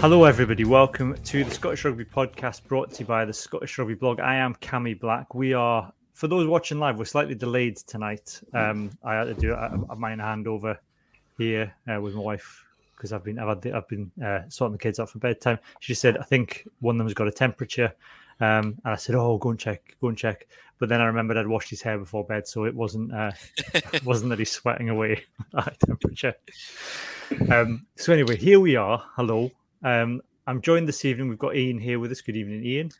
Hello, everybody. Welcome to the Scottish Rugby podcast brought to you by the Scottish Rugby blog. I am Cammy Black. We are, for those watching live, we're slightly delayed tonight. Um, I had to do a, a mine handover here uh, with my wife because I've been I've, had I've been uh, sorting the kids out for bedtime. She said I think one of them's got a temperature, um, and I said, "Oh, go and check, go and check." But then I remembered I'd washed his hair before bed, so it wasn't uh, wasn't that he's sweating away at temperature. Um, so anyway, here we are. Hello. Um, I'm joined this evening. We've got Ian here with us. Good evening, Ian.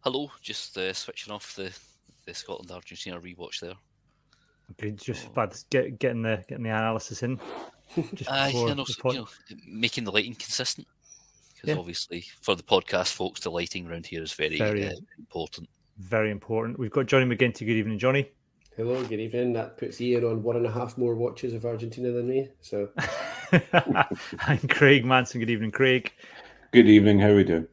Hello. Just uh, switching off the, the Scotland Argentina rewatch there. Okay, just oh. get, getting the getting the analysis in. Just uh, you know, you know, making the lighting consistent because yeah. obviously for the podcast folks, the lighting around here is very, very uh, important. Very important. We've got Johnny McGinty. Good evening, Johnny. Hello, good evening. That puts Ian on one and a half more watches of Argentina than me. So, and Craig Manson. Good evening, Craig. Good evening. How are we doing?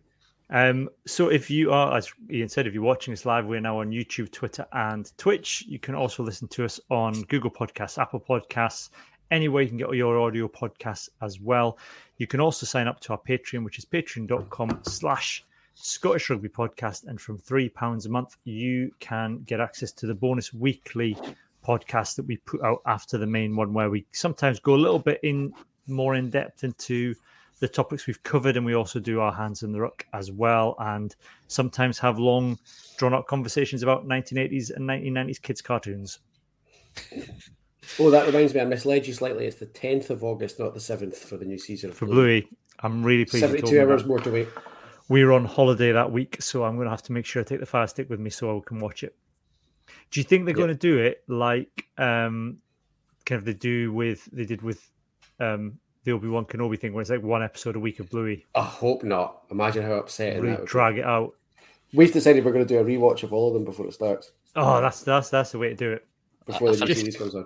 Um, so, if you are, as Ian said, if you're watching us live, we're now on YouTube, Twitter, and Twitch. You can also listen to us on Google Podcasts, Apple Podcasts, anywhere you can get your audio podcasts as well. You can also sign up to our Patreon, which is patreon.com slash Scottish Rugby Podcast. And from £3 a month, you can get access to the bonus weekly podcast that we put out after the main one, where we sometimes go a little bit in more in depth into the topics we've covered. And we also do our hands in the ruck as well. And sometimes have long, drawn out conversations about 1980s and 1990s kids' cartoons. Oh, that reminds me, I misled you slightly. It's the 10th of August, not the 7th for the new season. For Bluey. I'm really pleased. 72 hours more to wait. We are on holiday that week, so I'm going to have to make sure I take the fire stick with me so I can watch it. Do you think they're going to do it like um, kind of they do with they did with um, the Obi Wan Kenobi thing, where it's like one episode a week of Bluey? I hope not. Imagine how upsetting really that drag be. it out. We've decided we're going to do a rewatch of all of them before it starts. Oh, that's that's that's the way to do it. Before I, the new series comes on.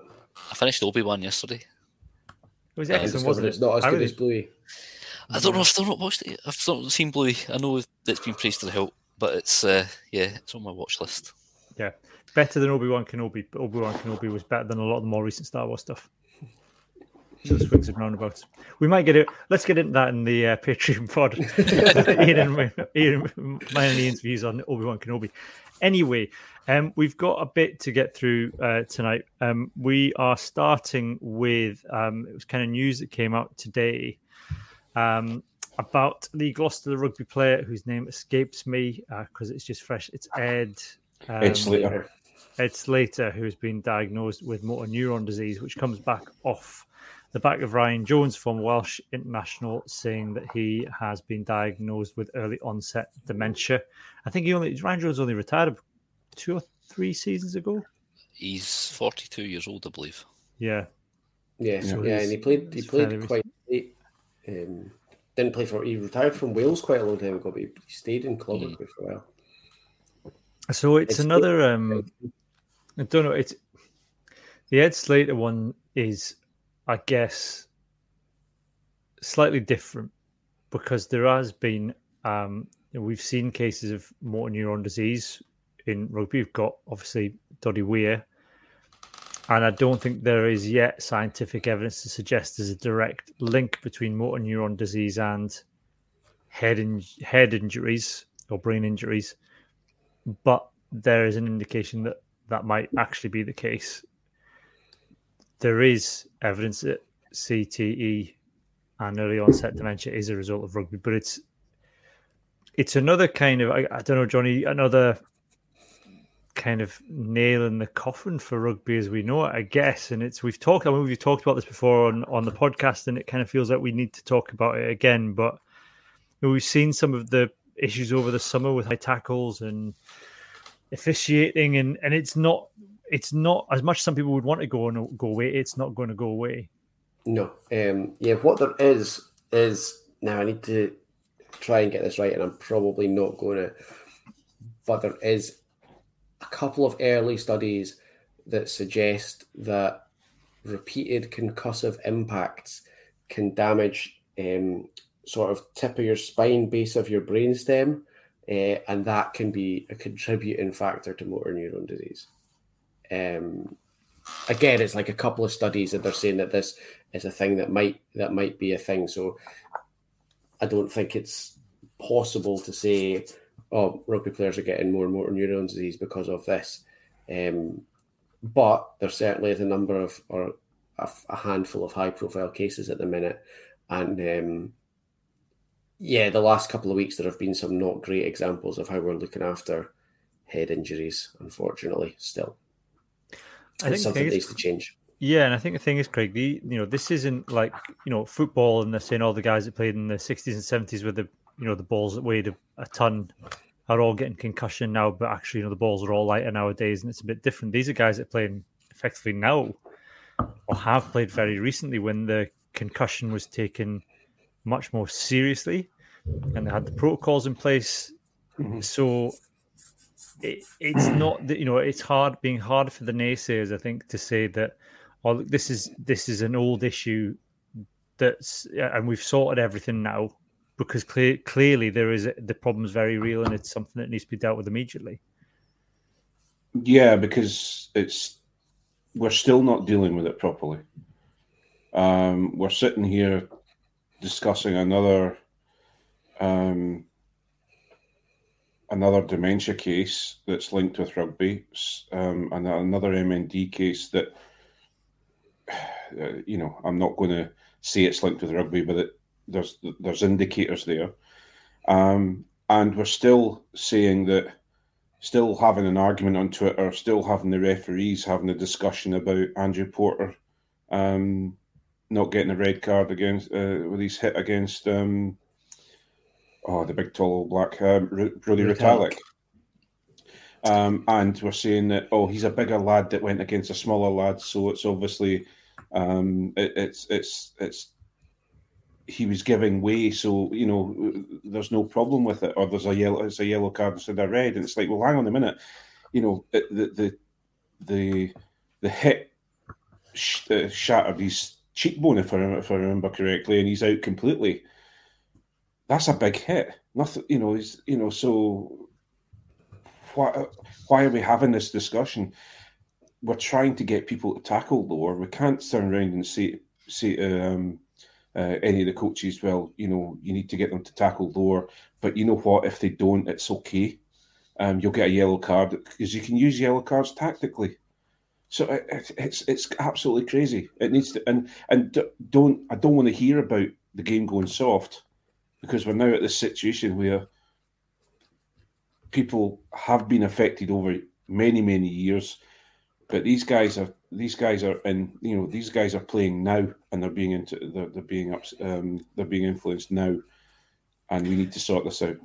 I finished Obi Wan yesterday. It was excellent, wasn't it? It's not as good as Bluey. I don't know. I've still not watched it. I've not seen Bluey. I know it's been praised to the hilt, but it's uh, yeah, it's on my watch list. Yeah, better than Obi Wan Kenobi. Obi Wan Kenobi was better than a lot of the more recent Star Wars stuff. So swings and roundabouts. We might get it. Let's get into that in the uh, Patreon pod. Ian and Ian, mine and Ian's views on Obi Wan Kenobi. Anyway, um, we've got a bit to get through uh, tonight. Um, we are starting with um, it was kind of news that came out today um, about the Gloucester rugby player whose name escapes me because uh, it's just fresh. It's Ed. Ed Slater. Ed Slater, who has been diagnosed with motor neuron disease, which comes back off the back of Ryan Jones, former Welsh international, saying that he has been diagnosed with early onset dementia. I think he only Ryan Jones only retired two or three seasons ago. He's forty-two years old, I believe. Yeah, yeah, so yeah, and he played. He played quite late. Um, didn't play for. He retired from Wales quite a long time ago, but he stayed in Clonmacnoise mm. for a while. So it's, it's another. Um, I don't know. It's the Ed Slater one is, I guess, slightly different because there has been. Um, we've seen cases of motor neuron disease in rugby. We've got obviously Doddie Weir, and I don't think there is yet scientific evidence to suggest there's a direct link between motor neuron disease and head in, head injuries or brain injuries. But there is an indication that that might actually be the case. There is evidence that CTE and early onset dementia is a result of rugby, but it's it's another kind of I, I don't know, Johnny, another kind of nail in the coffin for rugby as we know it, I guess. And it's we've talked. I mean, we've talked about this before on on the podcast, and it kind of feels like we need to talk about it again. But we've seen some of the issues over the summer with high tackles and officiating, and and it's not it's not as much as some people would want to go and go away. It's not going to go away. No, um, yeah. What there is is now I need to try and get this right, and I'm probably not going to. But there is a couple of early studies that suggest that repeated concussive impacts can damage um, sort of tip of your spine, base of your brainstem, uh, and that can be a contributing factor to motor neuron disease. Um, again, it's like a couple of studies that they're saying that this is a thing that might that might be a thing. So I don't think it's possible to say, oh, rugby players are getting more and more neuron disease because of this. Um, but there certainly is a number of, or a, a handful of high profile cases at the minute. And um, yeah, the last couple of weeks, there have been some not great examples of how we're looking after head injuries, unfortunately, still. I it's think something needs to change. Yeah, and I think the thing is, Craig, the you know this isn't like you know football, and they're saying all the guys that played in the sixties and seventies with the you know the balls that weighed a, a, ton are all getting concussion now, but actually you know the balls are all lighter nowadays, and it's a bit different. These are guys that are playing effectively now, or have played very recently when the concussion was taken much more seriously, and they had the protocols in place. Mm-hmm. So it, it's not that you know it's hard being hard for the naysayers. I think to say that oh this is this is an old issue that's and we've sorted everything now because clear, clearly there is the problem's very real and it's something that needs to be dealt with immediately. Yeah, because it's we're still not dealing with it properly. Um, we're sitting here discussing another um, another dementia case that's linked with rugby, um, and another MND case that, uh, you know, I'm not going to say it's linked with rugby, but it, there's there's indicators there, um, and we're still saying that, still having an argument on Twitter, still having the referees having a discussion about Andrew Porter, um, not getting a red card against uh, with his hit against. Um, oh, the big tall black um, Retallick. Um, and we're saying that oh, he's a bigger lad that went against a smaller lad, so it's obviously um, it, it's it's it's he was giving way, so you know there's no problem with it, or there's a yellow it's a yellow card instead of red, and it's like well, hang on a minute, you know the the the the hit sh- uh, shattered his cheekbone if I, if I remember correctly, and he's out completely that's a big hit. Nothing, you know, is you know, so why why are we having this discussion? We're trying to get people to tackle lower. We can't turn around and say say um, uh, any of the coaches, well, you know, you need to get them to tackle lower. But you know what? If they don't, it's okay. Um, you'll get a yellow card because you can use yellow cards tactically. So it, it's it's absolutely crazy. It needs to and and don't I don't want to hear about the game going soft because we're now at this situation where people have been affected over many many years but these guys are these guys are in you know these guys are playing now and they're being into they're, they're being up um, they're being influenced now. And we need to sort this out.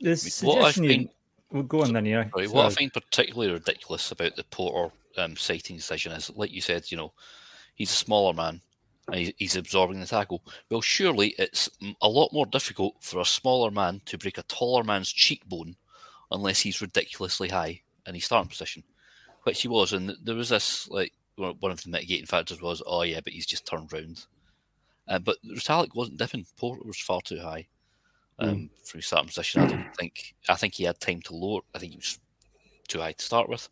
This what I find, well, go on then yeah. Sorry, what I find particularly ridiculous about the Porter um, sighting decision is like you said you know he's a smaller man and he's absorbing the tackle. Well, surely it's a lot more difficult for a smaller man to break a taller man's cheekbone unless he's ridiculously high in his starting position, which he was. And there was this, like, one of the mitigating factors was, oh, yeah, but he's just turned round. Uh, but Retallick wasn't dipping. Porter was far too high um, mm. for his starting position. I don't think, I think he had time to lower. I think he was too high to start with.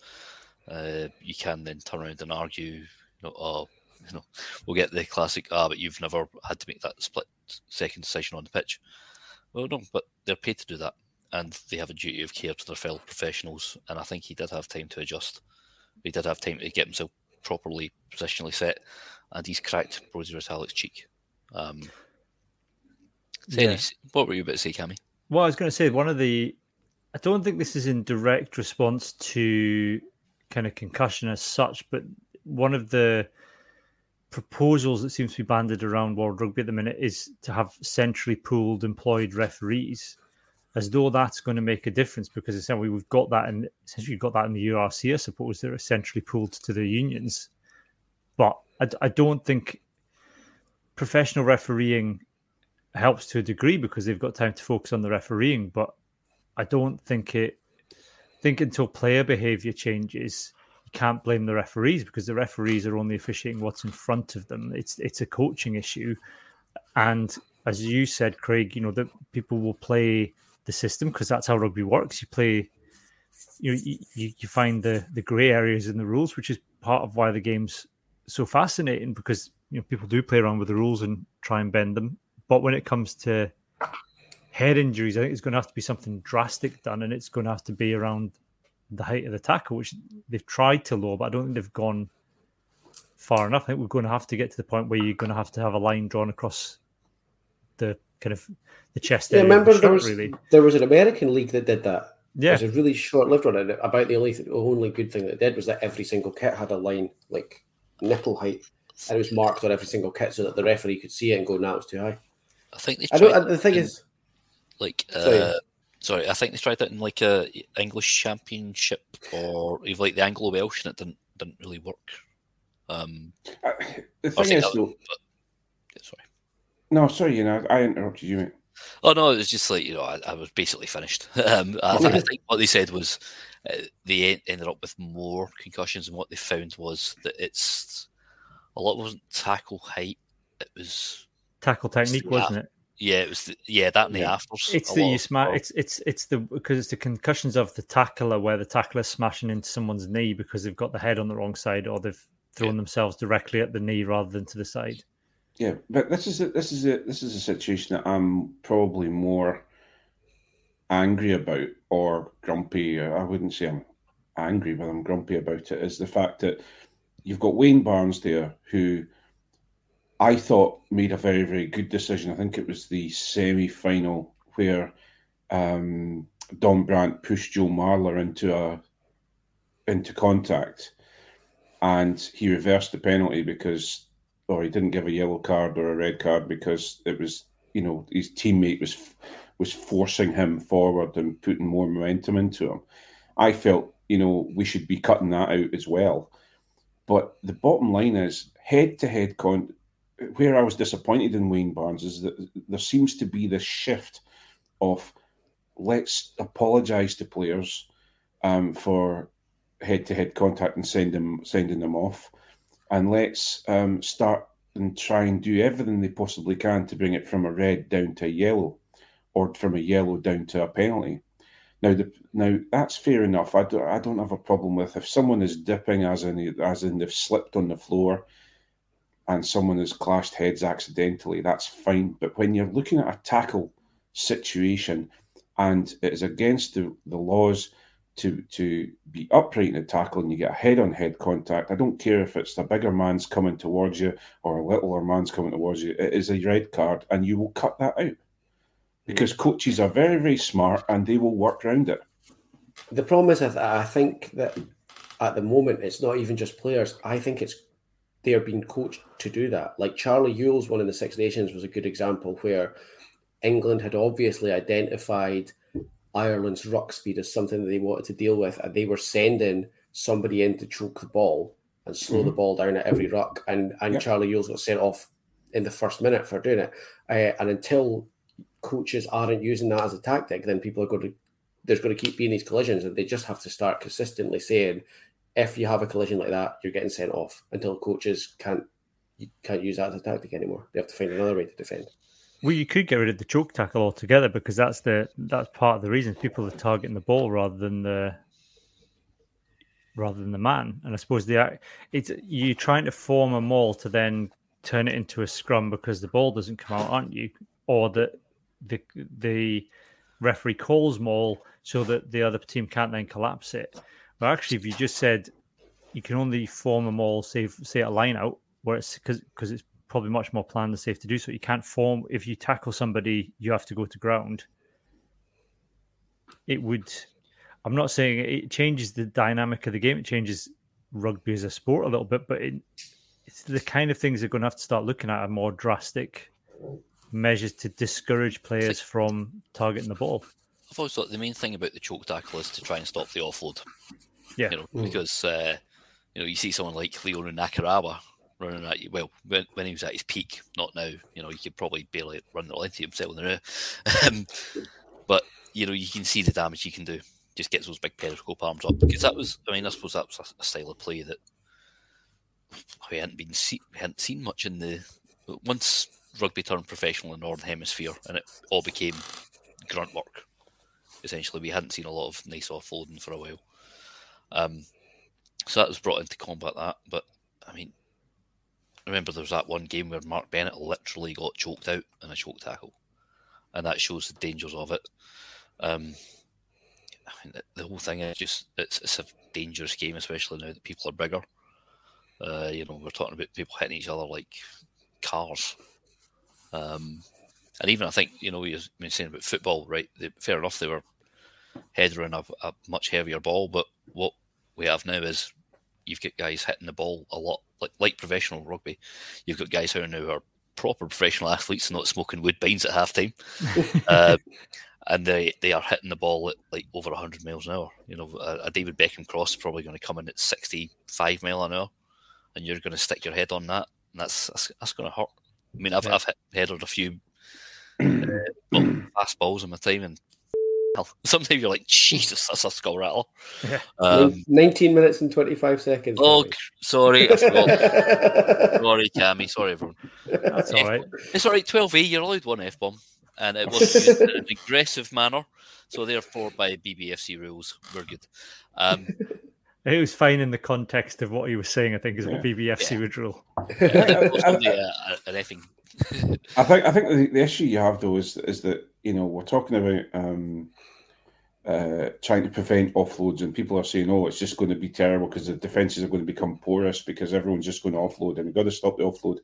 Uh, you can then turn around and argue, you know, oh, you know, we'll get the classic, ah, but you've never had to make that split second decision on the pitch. Well, no, but they're paid to do that, and they have a duty of care to their fellow professionals. And I think he did have time to adjust. He did have time to get himself properly positionally set, and he's cracked Brodie Retallick's cheek. Um, so yeah. what were you about to say, Cammy? Well, I was going to say one of the. I don't think this is in direct response to kind of concussion as such, but one of the proposals that seems to be banded around World Rugby at the minute is to have centrally pooled employed referees, as though that's going to make a difference. Because essentially we've got that, and essentially got that in the URC. I suppose they're essentially pulled to the unions, but I, I don't think professional refereeing helps to a degree because they've got time to focus on the refereeing. But I don't think it. think until player behaviour changes you can't blame the referees because the referees are only officiating what's in front of them. It's it's a coaching issue, and as you said, Craig, you know that people will play the system because that's how rugby works. You play, you you you find the the grey areas in the rules, which is part of why the game's so fascinating because you know people do play around with the rules and try and bend them. But when it comes to head injuries, I think it's going to have to be something drastic done, and it's going to have to be around the height of the tackle, which they've tried to lower, but I don't think they've gone far enough. I think we're going to have to get to the point where you're going to have to have a line drawn across the kind of the chest Yeah, area. remember the there was really. there was an American league that did that. Yeah, It was a really short-lived one, and about the only the only good thing that it did was that every single kit had a line like nipple height, and it was marked on every single kit so that the referee could see it and go, "No, it's too high." I think they I tried don't. The thing in, is, like Sorry. uh, sorry, I think they tried that in like a English Championship or even like the Anglo Welsh, and it didn't didn't really work. Um, Uh, the thing is, that- though, but, yeah, sorry. No, sorry, you know, I interrupted you, mate. Oh no, it was just like you know, I, I was basically finished. Um, I, I think what they said was uh, they en- ended up with more concussions, and what they found was that it's a lot wasn't tackle height. It was tackle technique, Yeah. wasn't it? yeah, it was the, yeah that and the Yeah. afters. It's the you of- smash. It's it's it's the because it's the concussions of the tackler where the tackler smashing into someone's knee because they've got the head on the wrong side or they've thrown themselves directly at the knee rather than to the side. Yeah, but this is a, this is a, this is a situation that I'm probably more angry about or grumpy. I wouldn't say I'm angry, but I'm grumpy about it. Is the fact that you've got Wayne Barnes there, who I thought made a very very good decision. I think it was the semi final where um, Don Brandt pushed Joe Marler into a into contact, and he reversed the penalty because or he didn't give a yellow card or a red card because it was you know his teammate was was forcing him forward and putting more momentum into him. I felt you know we should be cutting that out as well. But the bottom line is head to head con. Where I was disappointed in Wayne Barnes is that there seems to be this shift of let's apologise to players um, for head to head contact and send them sending them off and let's um, start and try and do everything they possibly can to bring it from a red down to a yellow, or from a yellow down to a penalty. Now, the, now that's fair enough. I don't, I don't have a problem with if someone is dipping, as in as in they've slipped on the floor, and someone has clashed heads accidentally. That's fine. But when you're looking at a tackle situation, and it is against the, the laws to to be upright in a tackle and you get a head on head contact. I don't care if it's the bigger man's coming towards you or a littler man's coming towards you. It is a red card, and you will cut that out because coaches are very very smart and they will work around it. the problem is, I, I think that at the moment it's not even just players. I think it's they are being coached to do that. Like Charlie Ewels' one in the Six Nations was a good example where England had obviously identified Ireland's ruck speed as something that they wanted to deal with, and they were sending somebody in to choke the ball and slow the ball down at every ruck. And and Yep. Charlie Ewels got sent off in the first minute for doing it. Uh, and until coaches aren't using that as a tactic, then people are going to there's going to keep being these collisions, and they just have to start consistently saying, if you have a collision like that, you're getting sent off until coaches can't can't use that as a tactic anymore. They have to find another way to defend. Well, you could get rid of the choke tackle altogether because that's the that's part of the reason people are targeting the ball rather than the rather than the man. And I suppose the it's you're trying to form a maul to then turn it into a scrum because the ball doesn't come out, aren't you? Or that the the referee calls maul so that the other team can't then collapse it. But actually, if you just said you can only form a maul, say say a line out where it's because it's probably much more planned and safe to do so. You can't form if you tackle somebody, you have to go to ground. It would. I'm not saying it changes the dynamic of the game. It changes rugby as a sport a little bit, but it, it's the kind of things they're going to have to start looking at are more drastic measures to discourage players from targeting the ball. I've always thought the main thing about the choke tackle is to try and stop the offload. Yeah. You know, Mm. because uh, you know you see someone like Leone Nakarawa running at you. Well, when, when he was at his peak, not now. You know, he could probably barely run the length of himself rear. um, but you know, you can see the damage he can do. Just gets those big periscope arms up because that was. I mean, I suppose that was a, a style of play that we hadn't been see, we hadn't seen much in the once rugby turned professional in the northern hemisphere and it all became grunt work. Essentially, we hadn't seen a lot of nice offloading for a while. Um, so that was brought in to combat that. But I mean, Remember there was that one game where Mark Bennett literally got choked out in a choke tackle, and that shows the dangers of it. Um, I mean, the, the, whole thing is just it's, it's a dangerous game, especially now that people are bigger. Uh, you know, we're talking about people hitting each other like cars. Um, and even I think, you know, you've been saying about football, right? They, fair enough, they were headering a, a much heavier ball, but what we have now is you've got guys hitting the ball a lot, like like professional rugby. You've got guys who are now are proper professional athletes, not smoking woodbines at halftime, uh, and they they are hitting the ball at like over 100 miles an hour. You know, a, a David Beckham cross is probably going to come in at 65 mile an hour, and you're going to stick your head on that, and that's that's, that's going to hurt. I mean, I've yeah. I've hit, headed a few uh, fast balls in my time, and sometimes you're like, Jesus, that's a skull rattle. Yeah. Um, 19 minutes and 25 seconds. Oh, sorry. I forgot. sorry, Cammy. Sorry, everyone. That's all right. It's all right. 12A, you're allowed one F bomb. And it was in an aggressive manner. So, therefore, by BBFC rules, we're good. Um, it was fine in the context of what he was saying, I think, is what BBFC yeah. would rule. Yeah, an effing I think I think the, the, issue you have though is is that you know we're talking about um, uh, trying to prevent offloads, and people are saying, "Oh, it's just going to be terrible because the defenses are going to become porous because everyone's just going to offload, and we've got to stop the offload."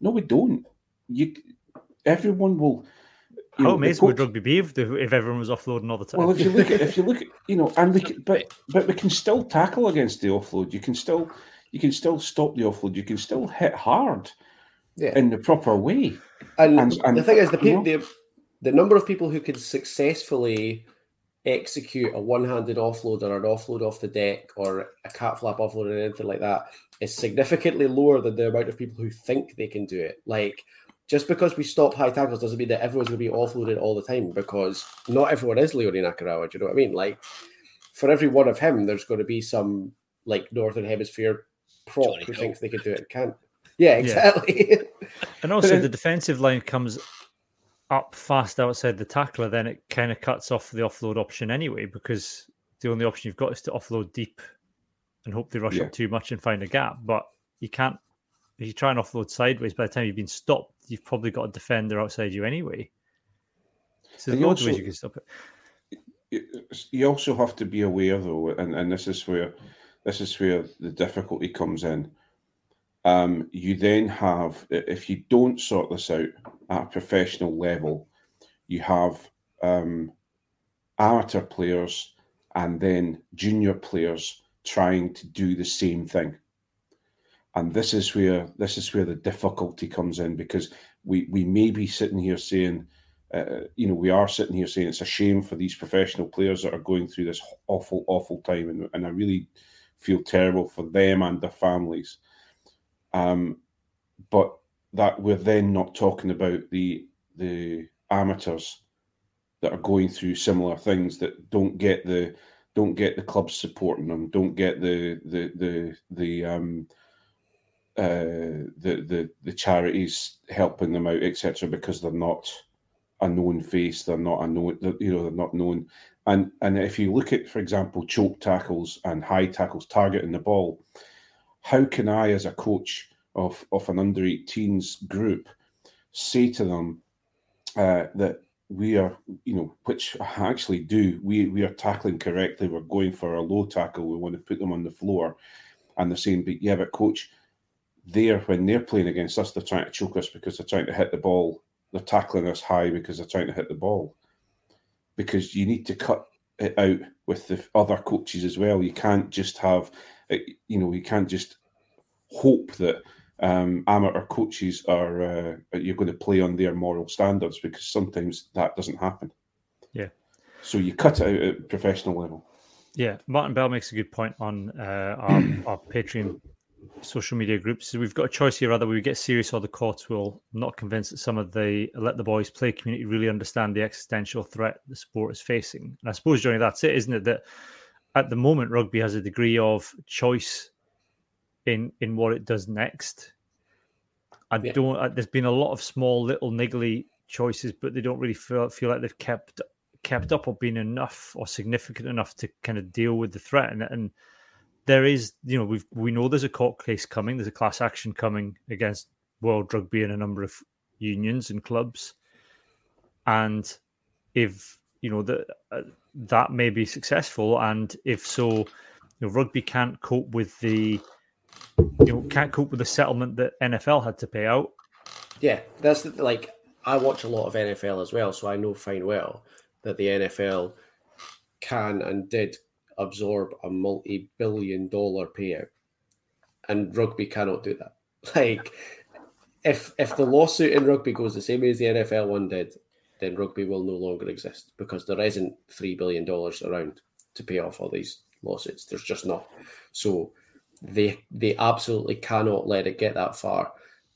No, we don't. You, everyone will. How know, amazing would rugby be if, if everyone was offloading all the time? Well, if you look at if you look at you know, and we can, but but we can still tackle against the offload. You can still you can still stop the offload. You can still hit hard yeah. in the proper way. And, and, and the thing is, the, people, the the number of people who can successfully execute a one-handed offload or an offload off the deck or a cat flap offload or anything like that is significantly lower than the amount of people who think they can do it. Like just because we stop high tackles doesn't mean that everyone's going to be offloaded all the time because not everyone is Leone Nakarawa. Do you know what I mean? Like for every one of him, there's going to be some like Northern Hemisphere prop Johnny who Hill. thinks they can do it and can't. Yeah, exactly. Yeah. and also, the defensive line comes up fast outside the tackler, then it kind of cuts off the offload option anyway, because the only option you've got is to offload deep and hope they rush yeah. up too much and find a gap. But you can't, if you try and offload sideways, by the time you've been stopped, you've probably got a defender outside you anyway. So there's loads of ways you can stop it. You also have to be aware, though, and, and this is where this is where the difficulty comes in um, you then have, if you don't sort this out at a professional level, you have um, amateur players and then junior players trying to do the same thing. And this is where this is where the difficulty comes in because we we may be sitting here saying, uh, you know, we are sitting here saying it's a shame for these professional players that are going through this awful, awful time, and, and I really feel terrible for them and their families. Um, but that we're then not talking about the the amateurs that are going through similar things that don't get the don't get the clubs supporting them, don't get the the the the um uh the the the charities helping them out, etc. Because they're not a known face, they're not a known, you know, they're not known. And and if you look at, for example, choke tackles and high tackles targeting the ball, how can I, as a coach of, of an under 18s group, say to them uh, that we are, you know, which I actually do, we, we are tackling correctly, we're going for a low tackle, we want to put them on the floor. And they're saying, but yeah, but coach, there when they're playing against us, they're trying to choke us because they're trying to hit the ball. They're tackling us high because they're trying to hit the ball. Because you need to cut it out with the other coaches as well. You can't just have, uh, you know, you can't just hope that um, amateur coaches are uh, you're going to play on their moral standards because sometimes that doesn't happen. Yeah. So you cut it out at professional level. Yeah, Martin Bell makes a good point on uh, our, our Patreon social media groups. So we've got a choice here: either we get serious or the courts will. I'm not convinced that some of the let the boys play community really understand the existential threat the sport is facing. And I suppose, Johnny, that's it, isn't it? That at the moment, rugby has a degree of choice in in what it does next. I yeah. don't. Uh, there's been a lot of small, little niggly choices, but they don't really feel feel like they've kept kept up or been enough or significant enough to kind of deal with the threat. And, and there is, you know, we we know there's a court case coming. There's a class action coming against World Rugby and a number of unions and clubs. and if you know that uh, that may be successful, and if so, you know, rugby can't cope with the you know can't cope with the settlement that NFL had to pay out. Yeah, that's like I watch a lot of NFL as well, so I know fine well that the NFL can and did absorb a multi-billion dollar payout, and rugby cannot do that. Like, if if the lawsuit in rugby goes the same way as the NFL one did, then rugby will no longer exist because there isn't three billion dollars around to pay off all these lawsuits. There's just not. So they they absolutely cannot let it get that far.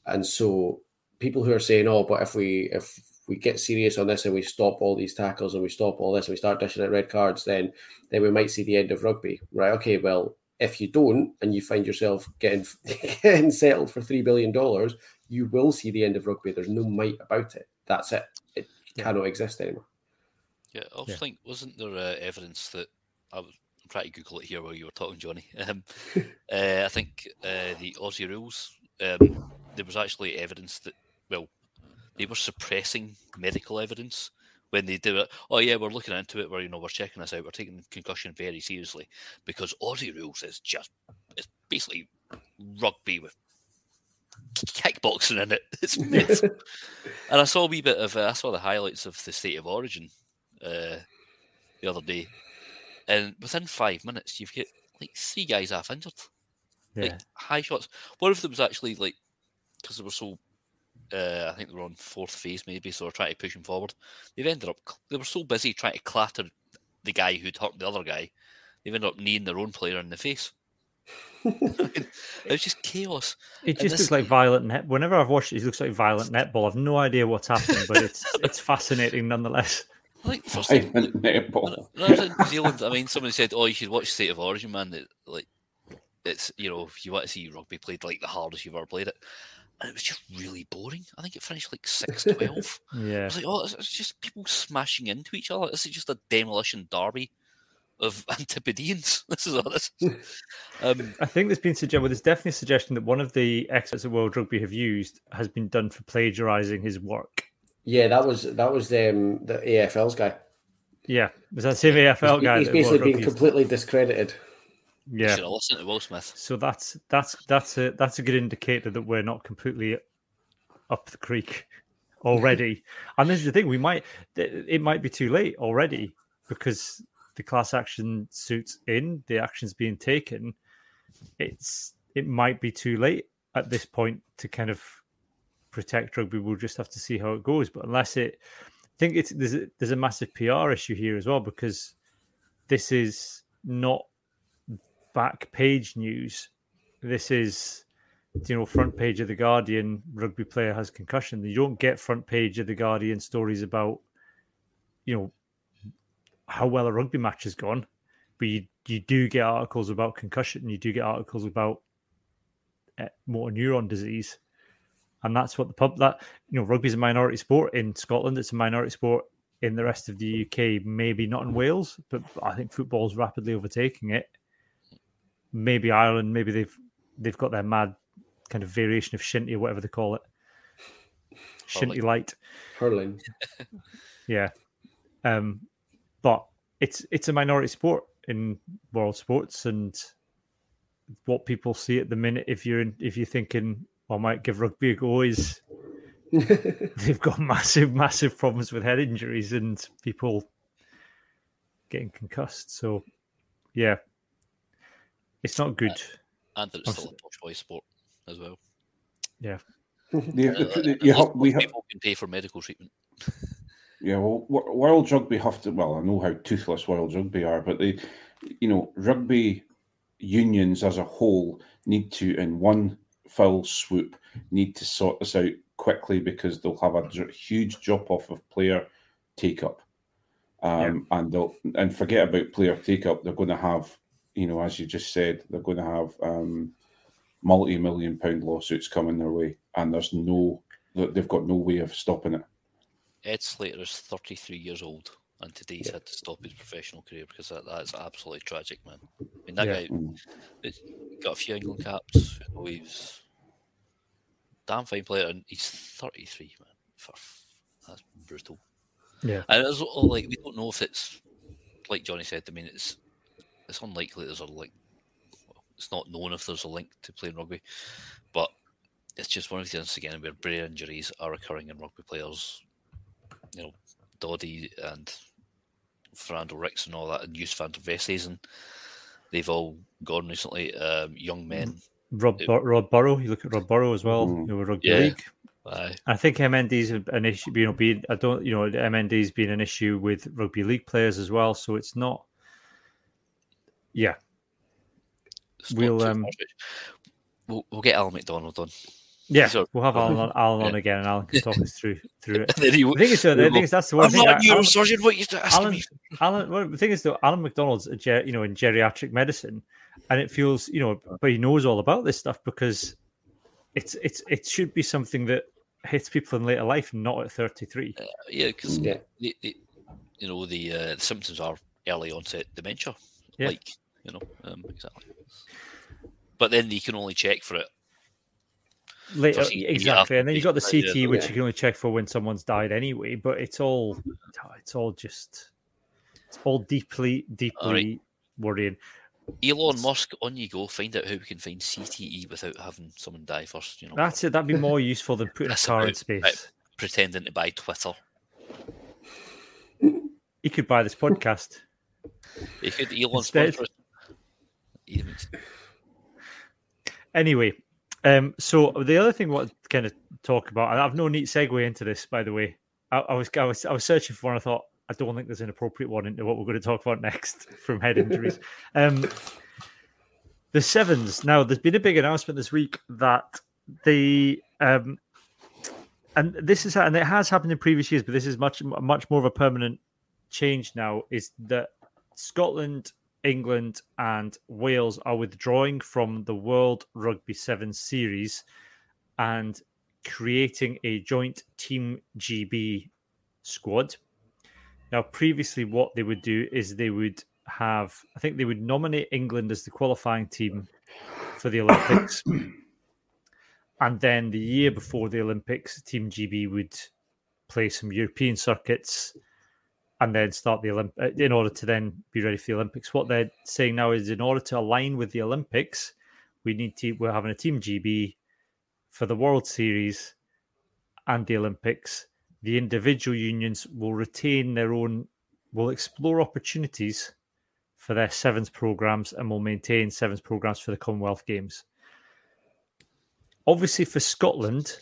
And so people who are saying, "Oh, but if we if we get serious on this and we stop all these tackles and we stop all this and we start dishing out red cards, then then we might see the end of rugby." Right? Okay. Well, if you don't and you find yourself getting getting settled for three billion dollars, you will see the end of rugby. There's no might about it. That's it. It yeah. cannot exist anymore. Yeah, I yeah. think wasn't there uh, evidence that I was I'm trying to Google it here while you were talking, Johnny. Um, uh, I think uh, the Aussie rules. Um, there was actually evidence that well, they were suppressing medical evidence when they do it. Oh yeah, we're looking into it. We're you know we're checking this out. We're taking concussion very seriously because Aussie rules is just it's basically rugby with kickboxing in it. It's, it's and I saw a wee bit of uh, I saw the highlights of the state of origin uh, the other day, and within five minutes you've got like three guys half injured, yeah. like high shots. One of them was actually like because they were so uh, I think they were on fourth phase maybe, so they're trying to push him forward. They've ended up they were so busy trying to clatter the guy who'd hurt the other guy, they've ended up kneeing their own player in the face. it was just chaos. It just looks like violent net. Whenever I've watched it, it looks like violent netball. I've no idea what's happening, but it's it's fascinating nonetheless. Like first thing, netball. When I was in New Zealand, I mean, somebody said, "Oh, you should watch State of Origin, man." It, like, it's you know, if you want to see rugby played like the hardest you've ever played it, and it was just really boring. I think it finished like 6 12. yeah. I was like, oh, it's, it's, just people smashing into each other. This is just a demolition derby of Antipodeans. This is all this is. Um, I think there's been suggested, well, there's definitely a suggestion that one of the experts at World Rugby have used has been done for plagiarizing his work. Yeah, that was that was um, the AFL's guy. Yeah, was that same AFL he's, guy? He's basically been completely discredited. Yeah, should have listened to Will Smith. So that's that's that's a that's a good indicator that we're not completely up the creek already. and this is the thing: we might it might be too late already because the class action suits in, the actions being taken. It's it might be too late at this point to kind of protect rugby. We'll just have to see how it goes. But unless it, I think it's there's a, there's a massive PR issue here as well because this is not back page news. This is, you know, front page of the Guardian. Rugby player has concussion. You don't get front page of the Guardian stories about, you know, how well a rugby match has gone, but you you do get articles about concussion. And you do get articles about uh, motor neuron disease, and that's what the pub that you know rugby is a minority sport in Scotland. It's a minority sport in the rest of the UK, maybe not in Wales, but I think football's rapidly overtaking it maybe Ireland, maybe they've they've got their mad kind of variation of shinty or whatever they call it. Shinty light. Hurling. yeah. Um but it's it's a minority sport in world sports and what people see at the minute if you're in, if you're thinking oh, I might give rugby a go is they've got massive, massive problems with head injuries and people getting concussed. So yeah, it's not good. And, and it's still a posh boy sport as well. Yeah. yeah, uh, we have, people can pay for medical treatment. Yeah, well, World Rugby have to. Well, I know how toothless World Rugby are, but they, you know, rugby unions as a whole need to, in one foul swoop, need to sort this out quickly because they'll have a huge drop off of player take up, um, yeah. and they'll and forget about player take up. They're going to have you know, as you just said, they're going to have um, multi-million pound lawsuits coming their way, and there's no, they've got no way of stopping it. Ed Slater is 33 years old, and today he's yeah. had to stop his professional career because that, that is absolutely tragic, man. I mean, that yeah. guy mm. got a few England caps. You know, he's damn fine player, and he's 33, man. That's brutal. Yeah, and it's all like we don't know if it's like Johnny said. I mean, it's it's unlikely there's a link. It's not known if there's a link to playing rugby, but it's just one of the things again where brain injuries are occurring in rugby players. You know, Doddie and Fernando Ricks and all that, and Joost van der Westhuizen, they've all gone recently. Um, young men. Rob Bur- Rod Burrow, you look at Rod Burrow as well. Mhm. You know, rugby Yeah. league. Aye. I think MND's an issue. You know, being I don't, you know, MND's been an issue with rugby league players as well. So it's not. Yeah, It's We'll, um, we'll we'll get Alan McDonald on. yeah. Are- We'll have Alan on, Alan on Yeah. again, and Alan can talk us through through it. The thing is, though, the thing is that's the one I'm thing. not a neurosurgeon. What you asking Alan, me? Alan, well, the thing is though, Alan McDonald's a ger- you know in geriatric medicine, and it feels you know, but he knows all about this stuff because it's it's it should be something that hits people in later life, not at thirty three. Yeah, because Yeah. you know the, uh, the symptoms are early onset dementia. Yeah. Like you know um, exactly. But then you can only check for it. Later, For exactly, after and then you've got the patient died, CT, yeah. which Yeah. you can only check for when someone's died anyway. But it's all, it's all just, it's all deeply, deeply worrying. Elon Musk, on you go. Find out how we can find CTE without having someone die first. You know, That's it. That'd be more useful than putting a That's car in about- space. pretending to buy Twitter. You could buy this podcast. You could Elon Instead- sponsor us. Even- Anyway, um, so the other thing what to kind of talk about, and I've no neat segue into this, by the way. I, I was I was I was searching for one. I thought I don't think there's an appropriate one into what we're going to talk about next from head injuries. um, the sevens. Now, there's been a big announcement this week that the um, and this is and it has happened in previous years, but this is much much more of a permanent change now. Is that Scotland, England, and Wales are withdrawing from the World Rugby Sevens series and creating a joint Team GB squad. Now, previously, what they would do is they would have, I think they would nominate England as the qualifying team for the Olympics. and then the year before the Olympics, Team GB would play some European circuits and then start the Olymp- uh, in order to then be ready for the Olympics. What they're saying now is, in order to align with the Olympics, we need to we're having a Team GB for the World Series and the Olympics. The individual unions will retain their own, will explore opportunities for their sevens programs and will maintain sevens programs for the Commonwealth Games. Obviously, for Scotland,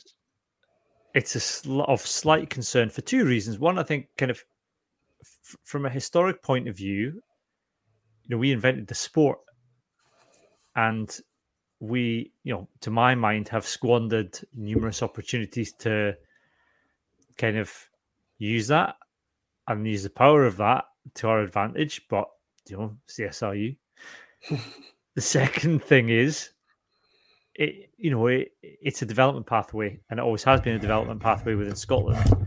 it's a sl- of slight concern for two reasons. One, I think, kind of f- from a historic point of view, you know, we invented the sport, and we, you know, to my mind, have squandered numerous opportunities to kind of use that and use the power of that to our advantage. But you know, CSRU. the second thing is, it you know, it, it's a development pathway, and it always has been a development pathway within Scotland.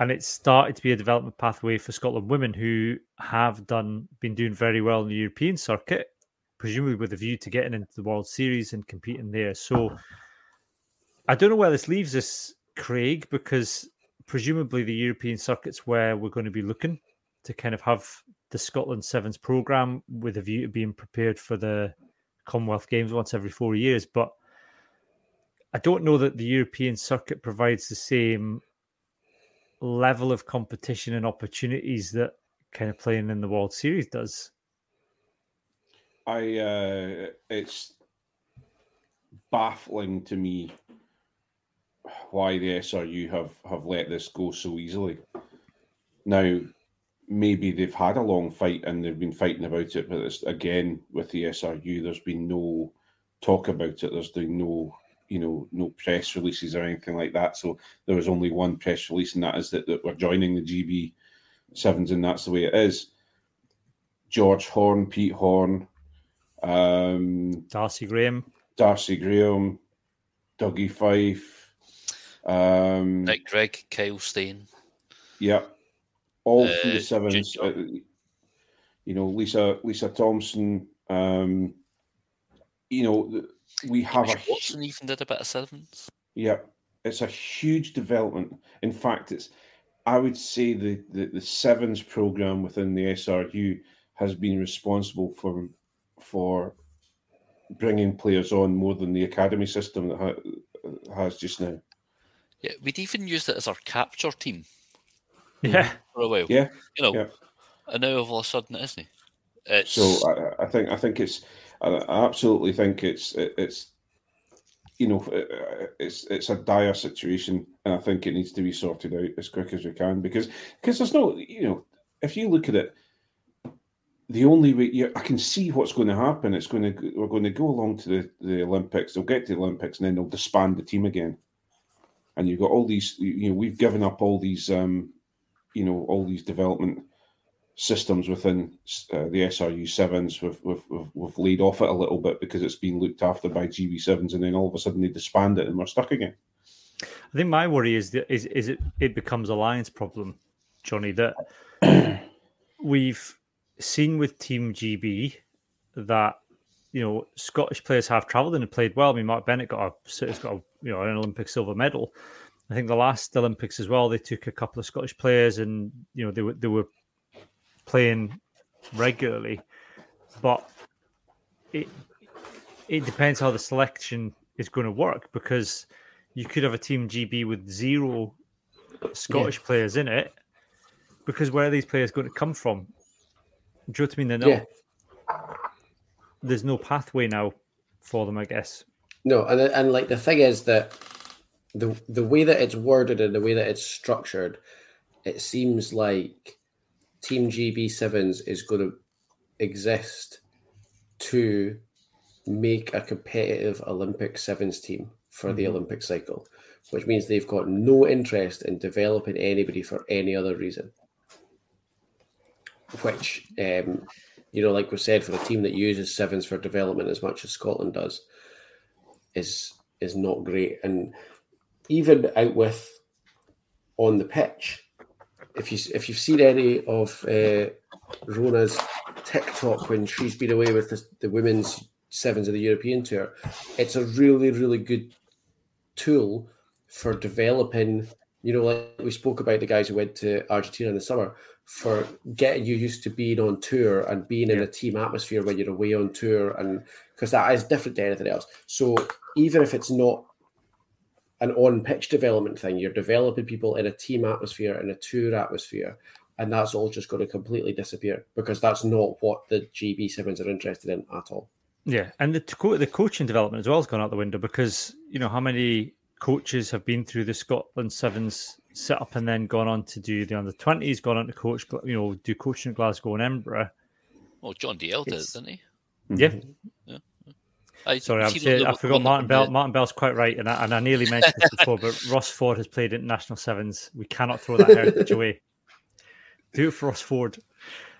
And it's started to be a development pathway for Scotland women who have done been doing very well in the European circuit, presumably with a view to getting into the World Series and competing there. So I don't know where this leaves us, Craig, because presumably the European circuits where we're going to be looking to kind of have the Scotland Sevens program with a view to being prepared for the Commonwealth Games once every four years. But I don't know that the European circuit provides the same level of competition and opportunities that kind of playing in the World Series does. I uh, it's baffling to me why the SRU have have let this go so easily. Now, maybe they've had a long fight and they've been fighting about it, but it's again with the SRU, there's been no talk about it. There's been no you know no press releases or anything like that. So there was only one press release, and that is that, that we're joining the GB sevens, and that's the way it is. George Horne, Pete Horne, um, Darcy Graham, Darcy Graham, Dougie Fife, um, Nick Grigg, Kyle Steyn. yeah, all Uh, through the sevens. Uh, you know, Lisa Lisa Thomson. Um, you know, th- we have a Watson even did a bit of sevens. Yeah, it's a huge development. In fact, it's I would say the, the, the sevens program within the SRU has been responsible for for bringing players on more than the academy system that ha- has just now. Yeah, we'd even used it as our capture team. Yeah, mm-hmm. for a while. Yeah, you know, yeah. and now all of a sudden isn't It's... So I, I, think I think it's I absolutely think it's it's you know it's it's a dire situation, and I think it needs to be sorted out as quick as we can because because there's no you know if you look at it the only way you, I can see what's going to happen, it's going to we're going to go along to the, the Olympics. They'll get to the Olympics and then they'll disband the team again. And you've got all these, you know, we've given up all these, um, you know, all these development systems within uh, the SRU sevens. We've, we've, we've, we've laid off it a little bit because it's been looked after by GB sevens, and then all of a sudden they disband it and we're stuck again. I think my worry is that is is it it becomes a Lions problem, Johnny. That we've seen with Team GB that you know Scottish players have travelled and have played well. I mean, Mark Bennett got a has got a, you know an Olympic silver medal. I think the last Olympics as well, they took a couple of Scottish players and you know they were they were playing regularly, but it it depends how the selection is going to work because you could have a team GB with zero Scottish yeah. players in it because where are these players going to come from? Do you know what I mean? They're not, yeah. There's no pathway now for them, I guess. No, and and like the thing is that the the way that it's worded and the way that it's structured, it seems like Team GB Sevens is going to exist to make a competitive Olympic Sevens team for mm-hmm. the Olympic cycle, which means they've got no interest in developing anybody for any other reason which um, you know, like we said, for a team that uses sevens for development as much as Scotland does, is is not great. And even out with on the pitch, if you if you've seen any of uh, Rona's TikTok when she's been away with the, the women's sevens of the European Tour, it's a really really good tool for developing. You know, like we spoke about the guys who went to Argentina in the summer for getting you used to being on tour and being yeah. in a team atmosphere when you're away on tour and because that is different to anything else so even if it's not an on pitch development thing you're developing people in a team atmosphere in a tour atmosphere and that's all just going to completely disappear because that's not what the gb sevens are interested in at all yeah and the, the coaching development as well has gone out the window because you know how many coaches have been through the scotland sevens set up and then gone on to do the under twenties, gone on to coach, you know, do coaching at Glasgow and Edinburgh. Well, John Dalziel did, didn't he? Yeah. yeah. I, Sorry, I'm saying, I forgot Martin Bell. Martin Bell's quite right, and I, and I nearly mentioned this before, but Ross Ford has played international sevens. We cannot throw that heritage away. Do it for Ross Ford.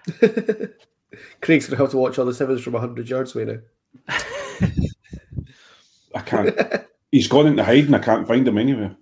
Craig's going to have to watch all the sevens from 100 yards away now. I can't. He's gone into hiding. I can't find him anywhere.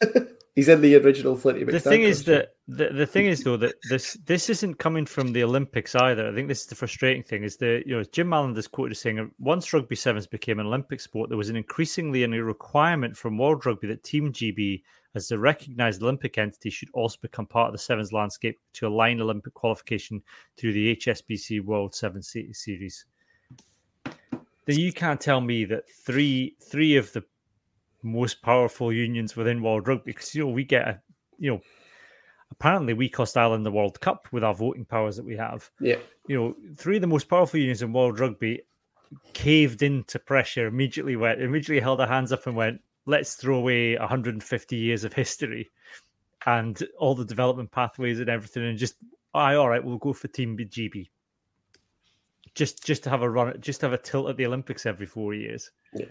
He's in the original Flinty The thing is that the, the thing is though that this this isn't coming from the Olympics either. I think this is the frustrating thing is that you know Jim Mallon is quoted as saying once rugby sevens became an Olympic sport, there was an increasingly a requirement from World Rugby that Team GB as the recognised Olympic entity should also become part of the sevens landscape to align Olympic qualification to the HSBC World Seven Series. Then you can't tell me that three three of the most powerful unions within World Rugby because you know we get a you know apparently we cost Ireland the World Cup with our voting powers that we have. Yeah, you know three of the most powerful unions in World Rugby caved into pressure immediately. Went immediately held their hands up and went, "Let's throw away 150 years of history and all the development pathways and everything, and just aye, all right, we'll go for Team GB." Just, just to have a run, just to have a tilt at the Olympics every four years. Yeah.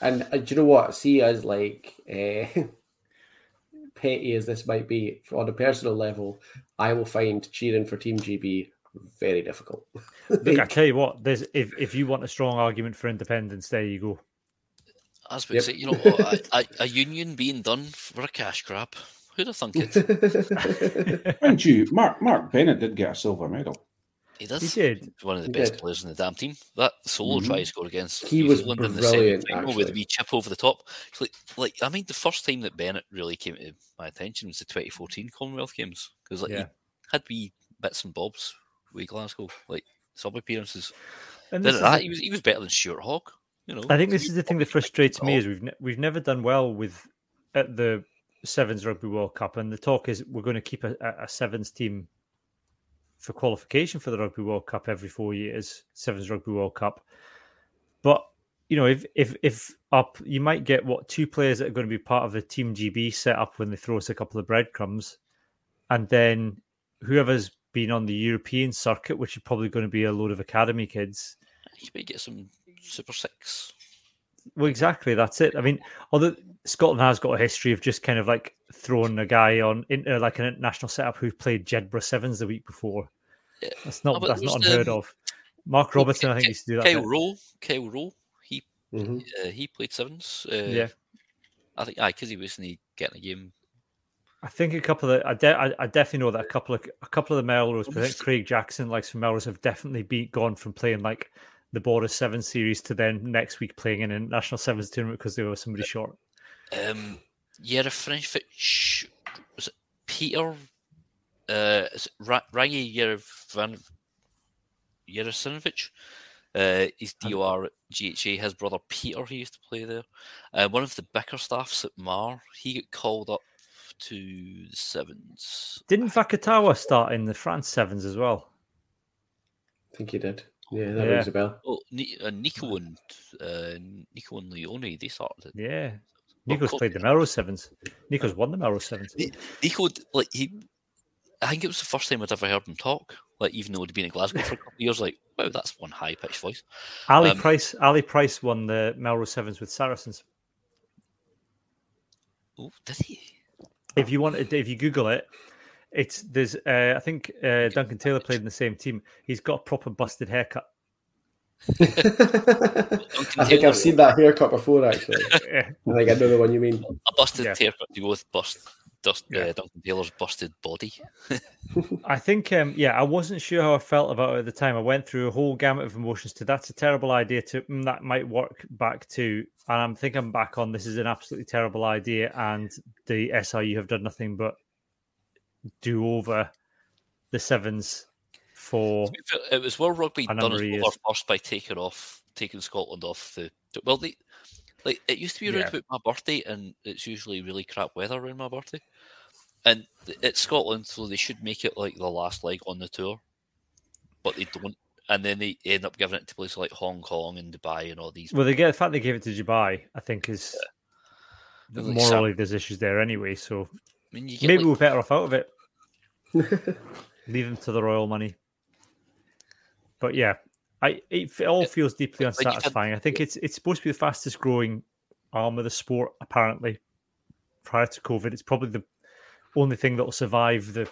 And uh, do you know what? See, as like uh, petty as this might be, on a personal level, I will find cheering for Team GB very difficult. Look, I tell you what, there's if if you want a strong argument for independence, there you go. I was yep. say, you know, a, a, a, union being done for a cash grab. Who'd have thunk it? Mind you, Mark Mark Bennett did get a silver medal. He does. He did. One of the He best did. players in the damn team. That solo Mhm. try he scored against He New was Zealand in the brilliant, semi-final with a wee chip over the top. Like, like I mean, the first time that Bennett really came to my attention was the 2014 Commonwealth Games because like Yeah. he had wee bits and bobs with Glasgow, like sub appearances. And Then this at is that, the- he was he was better than Stuart Hogg. You know, I think this is the thing that frustrates me is we've ne- we've never done well with at the sevens rugby World Cup, and the talk is we're going to keep a, a a sevens team for qualification for the Rugby World Cup every four years, sevens Rugby World Cup. But you know, if if if up, you might get what two players that are going to be part of the Team GB setup when they throw us a couple of breadcrumbs, and then whoever's been on the European circuit, which is probably going to be a load of academy kids. you might get some Super Six. Well, exactly. That's it. I mean, although Scotland has got a history of just kind of like throwing a guy on into uh, like an international setup who played Jedburgh Sevens the week before. Yeah. That's not that's not unheard um, of. Mark Robertson, I think, Ke- used to do that. Kyle bit. Rowe, Kyle Rowe, he hmm uh, he played sevens. Uh, Yeah, I think aye, because he wasn't getting a game. I think a couple of I, de- I, I definitely know that a couple of a couple of the Melrose, but I think Craig Jackson, like some Melrose, have definitely been gone from playing like the Border Seven series to then next week playing in a national sevens tournament because they were somebody short. Um, Yerofinovic, was it Peter? Uh, is it Ra- Rangi Yerovan Yerosinovic? Uh, he's DOR at GHA. His brother Peter, he used to play there. Uh, one of the Bickerstaffs at Marr, he got called up to the sevens. Didn't Vakatawa start in the France sevens as well? I think he did. Yeah, that Yeah. rings a bell. Oh, Ni- uh, Nico and uh, Nico and Leone, they started. it. Yeah. Nico's Col- played the Melrose Sevens. Nico's won the Melrose Sevens. Ni- Nico, like he, I think it was the first time I'd ever heard him talk. Like even though he'd been in Glasgow for a couple of years, like wow, that's one high pitched voice. Ali Um, Price Ali Price won the Melrose Sevens with Saracens. Oh, did he? If you want if you Google it, it's there's uh, I think uh, Duncan Taylor played in the same team. He's got a proper busted haircut. I think I've seen that haircut before, actually. Yeah. I think I know the one you mean. A busted Yeah. haircut to go with bust, dust, Yeah. uh, Duncan Taylor's busted body. I think um, yeah, I wasn't sure how I felt about it at the time. I went through a whole gamut of emotions to that's a terrible idea to mm, that might work back to and I'm thinking I'm back on this is an absolutely terrible idea and the SRU have done nothing but do over the sevens for It was World Rugby done number us over first by taking off, taking Scotland off the. Well, they like it used to be around Yeah. about my birthday, and it's usually really crap weather around my birthday. And it's Scotland, so they should make it like the last leg on the tour, but they don't. And then they end up giving it to places like Hong Kong and Dubai and all these. Well, they get the fact they gave it to Dubai, I think, is Like Sam- morally there's issues there anyway. So I mean, you get maybe like, we're better off out of it. Leave them to the royal money. But yeah, I it, it all feels deeply unsatisfying. I think it's it's supposed to be the fastest growing arm of the sport. Apparently, prior to COVID, it's probably the only thing that will survive the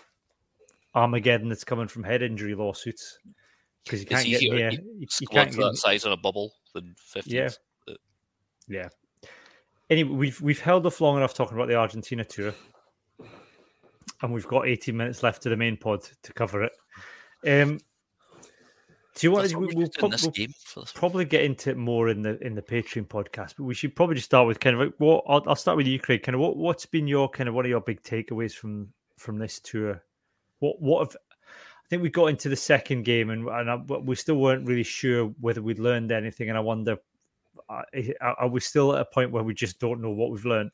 Armageddon that's coming from head injury lawsuits because you can't get near. You, you can't get that size on a bubble than 15. Yeah. Yeah. Anyway, we've we've held off long enough talking about the Argentina tour, and we've got 18 minutes left to the main pod to cover it. Um, do you want? To we, will doing we'll game for this. probably get into it more in the in the Patreon podcast, but we should probably just start with kind of like what I'll, I'll start with you, Craig. Kind of what what's been your kind of what are your big takeaways from from this tour? What what have I think we got into the second game and and I, but we still weren't really sure whether we'd learned anything, and I wonder uh, are are we still at a point where we just don't know what we've learned?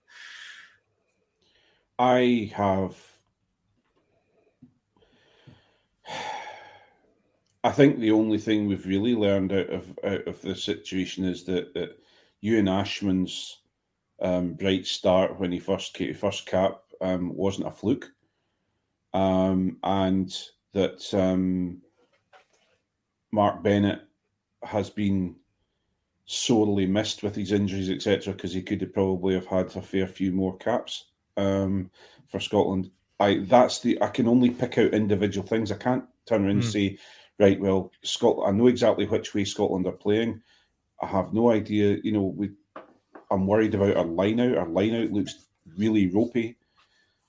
I have. I think the only thing we've really learned out of out of the situation is that that Ewan Ashman's um, bright start when he first came, first cap um, wasn't a fluke, um, and that um, Mark Bennett has been sorely missed with his injuries, etc., because he could have probably have had a fair few more caps um, for Scotland. I that's the I can only pick out individual things. I can't turn around and Hmm. say, right, well, Scotland. I know exactly which way Scotland are playing. I have no idea. You know, we. I'm worried about our line out. Our line out looks really ropey,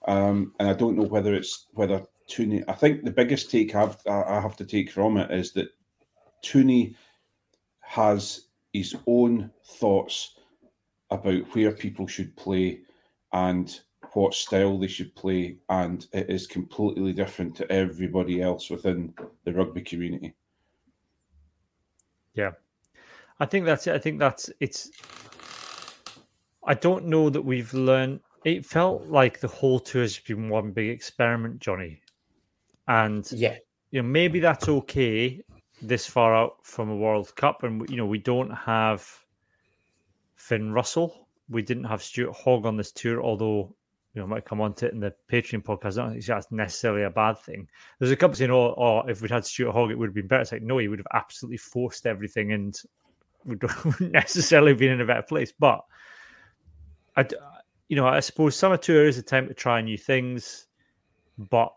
um, and I don't know whether it's whether Tooney. I think the biggest take I've, I have to take from it is that Tooney has his own thoughts about where people should play and what style they should play, and it is completely different to everybody else within the rugby community. Yeah, I think that's it. I think that's it's. I don't know that we've learned. It felt like the whole tour has been one big experiment, Johnny, and yeah, you know maybe that's okay this far out from a World Cup, and you know we don't have Finn Russell. We didn't have Stuart Hogg on this tour, although you know, might come on to it in the Patreon podcast. I don't think that's necessarily a bad thing. There's a couple saying, oh, oh, if we'd had Stuart Hogg, it would have been better. It's like, no, he would have absolutely forced everything and would necessarily been in a better place. But, I, you know, I suppose summer tour is a time to try new things, but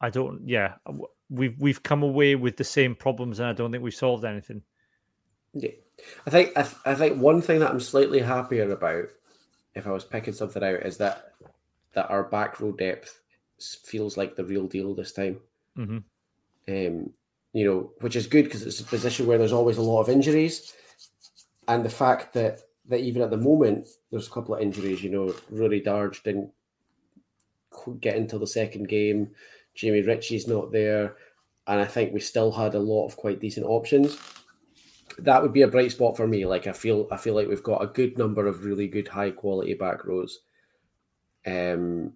I don't, yeah, we've, we've come away with the same problems and I don't think we've solved anything. Yeah. I think, I, I think one thing that I'm slightly happier about if I was picking something out, is that that our back row depth feels like the real deal this time. Mm-hmm. Um, you know, which is good because it's a position where there's always a lot of injuries, and the fact that that even at the moment there's a couple of injuries. You know, Rory Darge didn't get into the second game. Jamie Ritchie's not there, and I think we still had a lot of quite decent options that would be a bright spot for me. Like I feel, I feel like we've got a good number of really good, high quality back rows. Um,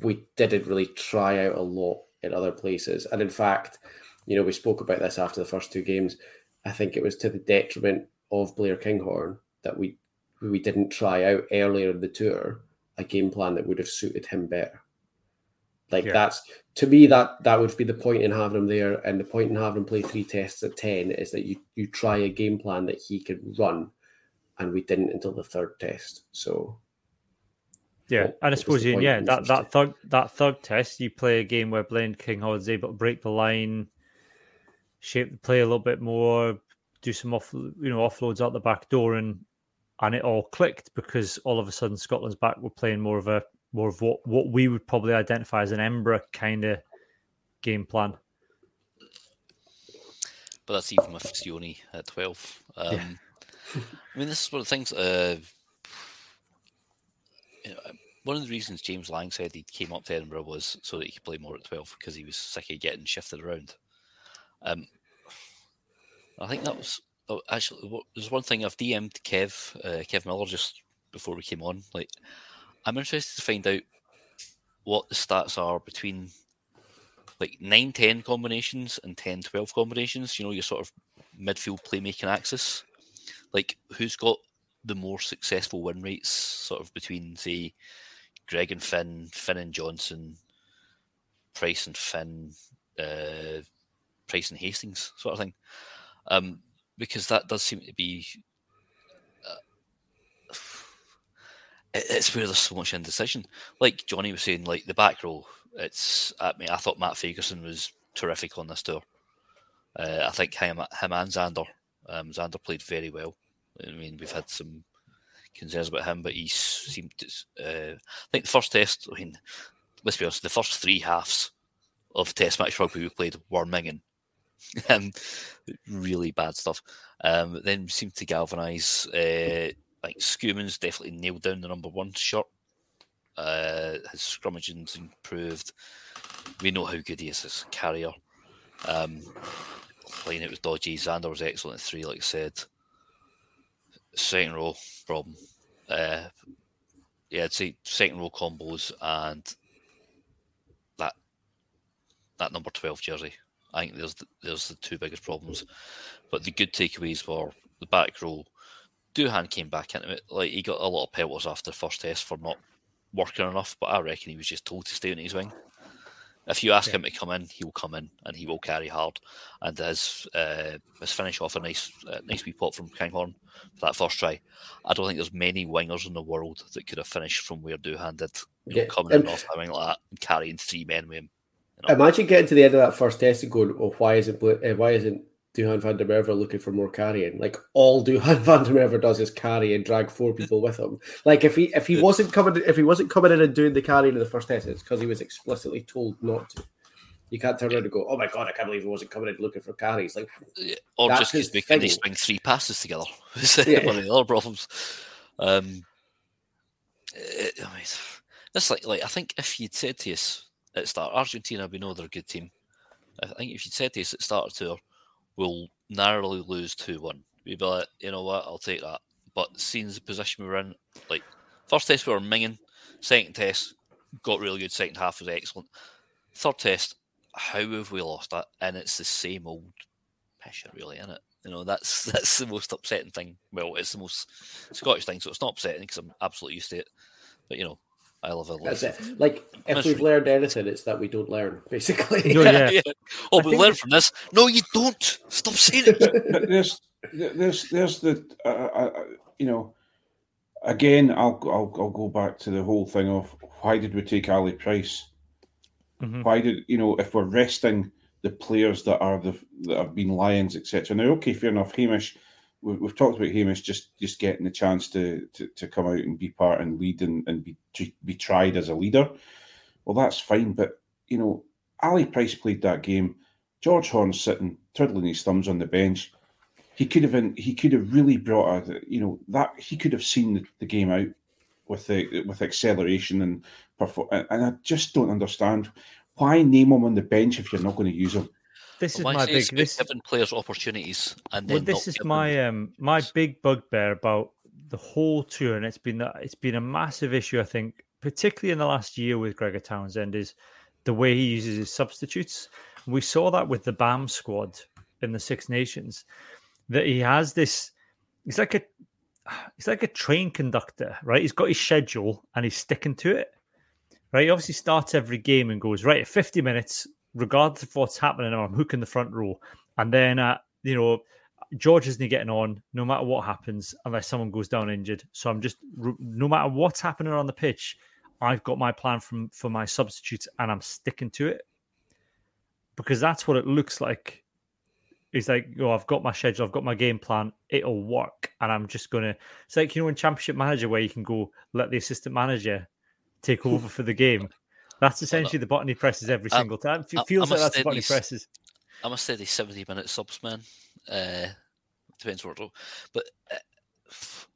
we didn't really try out a lot in other places, and in fact, you know, we spoke about this after the first two games. I think it was to the detriment of Blair Kinghorn that we we didn't try out earlier in the tour a game plan that would have suited him better. Like yeah. that's to me that that would be the point in having him there, and the point in having him play three tests at ten is that you you try a game plan that he could run, and we didn't until the third test. So yeah, what, and I suppose Ian, yeah, that, that third that third test, you play a game where Blair Kinghorn's able to break the line, shape the play a little bit more, do some off you know offloads out the back door, and and it all clicked because all of a sudden Scotland's back were playing more of a more of what, what we would probably identify as an Embra kind of game plan. But that's even with Sione at 12. Um, yeah. I mean, this is one of the things. Uh, one of the reasons James Lang said he came up to Edinburgh was so that he could play more at 12 because he was sick of getting shifted around. Um, I think that was oh, actually there's one thing I've DM'd Kev, uh, Kev Miller just before we came on. Like, I'm interested to find out what the stats are between like 9 10 combinations and 10 12 combinations, you know, your sort of midfield playmaking axis. Like, who's got the more successful win rates, sort of between, say, Greg and Finn, Finn and Johnson, Price and Finn, uh, Price and Hastings, sort of thing. Um, because that does seem to be it's where there's so much indecision. Like Johnny was saying, like the back row, it's. I mean, I thought Matt Fagerson was terrific on this tour. Uh, I think him, him and Zander, um, Zander played very well. I mean, we've had some concerns about him, but he seemed to. Uh, I think the first test. I mean, let's be honest, the first three halves of Test match rugby we played were minging. um, really bad stuff. Um, then seemed to galvanise. Uh, like Schoeman's definitely nailed down the number one shot. Uh, his scrummaging's improved. We know how good he is as a carrier. Um, playing it with dodgy. Zander was excellent at three, like I said. Second row problem. Uh, yeah, I'd say second row combos and that that number twelve jersey. I think there's the, there's the two biggest problems. But the good takeaways were the back row Duhan came back into it. Like he got a lot of pelters after the first test for not working enough, but I reckon he was just told to stay on his wing. If you ask yeah. him to come in, he will come in and he will carry hard. And as uh, as finish off a nice uh, nice wee pot from Kinghorn for that first try. I don't think there's many wingers in the world that could have finished from where Duhan did. You know, yeah. coming um, in off a wing like that and carrying three men with him. You know? Imagine getting to the end of that first test and going, "Oh, why isn't uh, why isn't Duhan van der Merwe looking for more carrying. Like all Duhan van der Merwe does is carry and drag four people with him. Like if he if he wasn't coming if he wasn't coming in and doing the carrying in the first test, it's because he was explicitly told not to. You can't turn around and go, "Oh my god, I can't believe he wasn't coming in looking for carries." Like, or just because they can swing three passes together. yeah. One of the other problems. Um, it, I mean, that's like like I think if you'd said to us at start, Argentina, we know they're a good team. I think if you'd said to us at start of tour, we'll narrowly lose 2 1. We'd be like, you know what, I'll take that. But seeing the position we were in, like, first test we were minging, second test got really good, second half was excellent. Third test, how have we lost that? And it's the same old picture, really, isn't it? You know, that's that's the most upsetting thing. Well, it's the most Scottish thing, so it's not upsetting because I'm absolutely used to it. But you know, I love it. That's it. Like if Mystery. we've learned anything, it's that we don't learn. Basically. No, yeah. yeah. Oh, we learn from this. No, you don't. Stop saying it. there's, there's, there's the, uh, uh, uh, you know, again, I'll, I'll, I'll go back to the whole thing of why did we take Ali Price? Mm-hmm. Why did you know if we're resting the players that are the that have been lions, etc. Now, okay, fair enough. Hamish we've, we've talked about Hamish just just getting the chance to to, to come out and be part and lead and, and be be tried as a leader. Well, that's fine, but you know, Ali Price played that game. George Horne sitting twiddling his thumbs on the bench. He could have been, he could have really brought a you know that he could have seen the, the game out with the with acceleration and perform. And I just don't understand why name him on the bench if you're not going to use him this is my big this giving players opportunities and well, this is my um my big bugbear about the whole tour and it's been it's been a massive issue i think particularly in the last year with gregor townsend is the way he uses his substitutes. We saw that with the bam squad in the six nations that he has this he's like a he's like a train conductor right? He's got his schedule and he's sticking to it right? He obviously starts every game and goes right at 50 minutes regardless of what's happening, I'm hooking the front row. And then, uh, you know, George isn't getting on no matter what happens unless someone goes down injured. So I'm just, no matter what's happening on the pitch, I've got my plan from for my substitutes and I'm sticking to it because that's what it looks like. It's like, oh, I've got my schedule, I've got my game plan, it'll work, and I'm just gonna. It's like you know in Championship Manager where you can go let the assistant manager take over for the game. That's essentially the button he presses every um, single time. It feels like that's the button he presses. I'm a steady 70 minute subs man. Uh, depends what, but uh,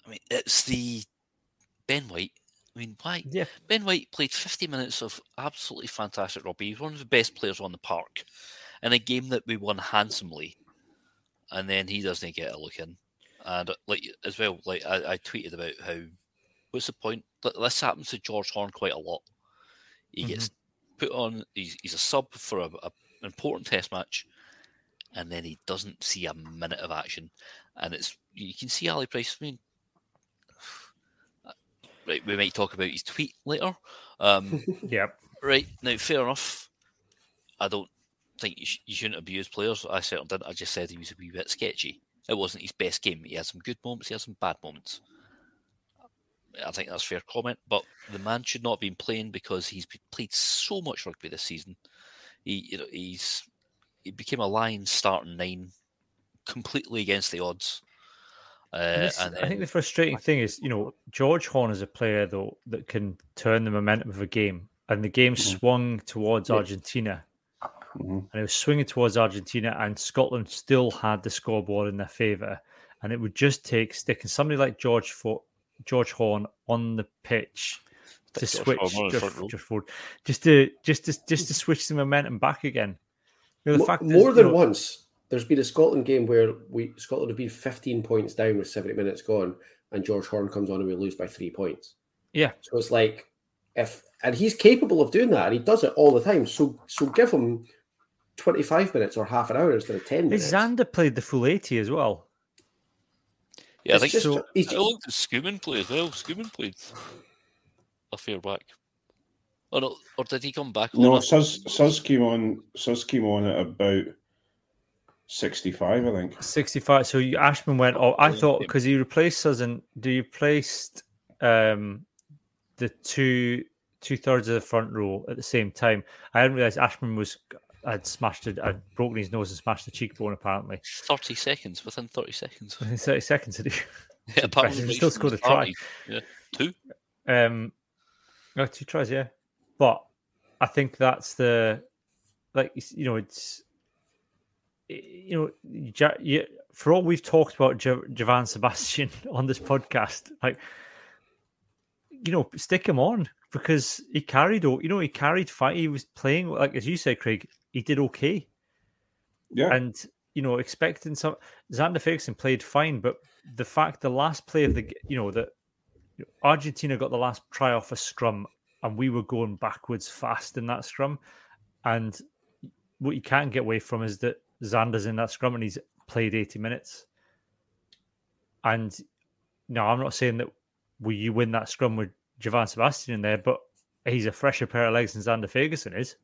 I mean, it's the Ben White. I mean, why? Yeah. Ben White played 50 minutes of absolutely fantastic rugby. He's one of the best players on the park in a game that we won handsomely, and then he doesn't get a look in. And like as well, like I, I tweeted about how what's the point? This happens to George Horne quite a lot. He mm-hmm. gets put on. He's, he's a sub for a, a, an important test match, and then he doesn't see a minute of action. And it's you can see Ali Price. I mean, right, we might talk about his tweet later. Um, yep. Right now, fair enough. I don't think you, sh- you shouldn't abuse players. I certainly didn't. I just said he was a wee bit sketchy. It wasn't his best game. He had some good moments. He had some bad moments. I think that's fair comment. But the man should not have been playing because he's played so much rugby this season. He, you know, he's he became a line starting nine, completely against the odds. Uh, this, then, I think the frustrating thing is, you know, George Horne is a player though that can turn the momentum of a game, and the game mm-hmm. swung towards yeah. Argentina, mm-hmm. and it was swinging towards Argentina, and Scotland still had the scoreboard in their favour, and it would just take sticking somebody like George for George Horne on the pitch to switch just, just, forward, just to just to just to switch the momentum back again. You know, the fact more is, than you know, once, there's been a Scotland game where we Scotland have been 15 points down with 70 minutes gone, and George Horne comes on and we lose by three points. Yeah, so it's like if and he's capable of doing that, and he does it all the time. So so give him 25 minutes or half an hour instead of 10 minutes. Zander played the full 80 as well. Yeah, I think just, so. I looked at Schoeman play as well. Schoeman played a fair back. Or, no, or did he come back? No, Suz, Suz came on. Suz came on at about sixty-five, I think. Sixty-five. So you, Ashman went. Oh, I thought because he replaced Suz and do you replaced um, the two two thirds of the front row at the same time. I didn't realize Ashman was had smashed, a, had broken his nose and smashed the cheekbone. Apparently, thirty seconds within thirty seconds. Within thirty seconds, did he? Yeah, apparently he still scored a try. Yeah, two. Um, no, two tries. Yeah, but I think that's the like you know it's you know for all we've talked about J- Javan Sebastian on this podcast, like you know, stick him on because he carried, oh you know, he carried fight. He was playing like as you said, Craig. He did okay. Yeah, and you know, expecting some Zander Fagerson played fine, but the fact the last play of the you know that Argentina got the last try off a scrum and we were going backwards fast in that scrum, and what you can't get away from is that Zander's in that scrum and he's played eighty minutes, and no, I'm not saying that will you win that scrum with Javan Sebastian in there, but he's a fresher pair of legs than Zander Fagerson is.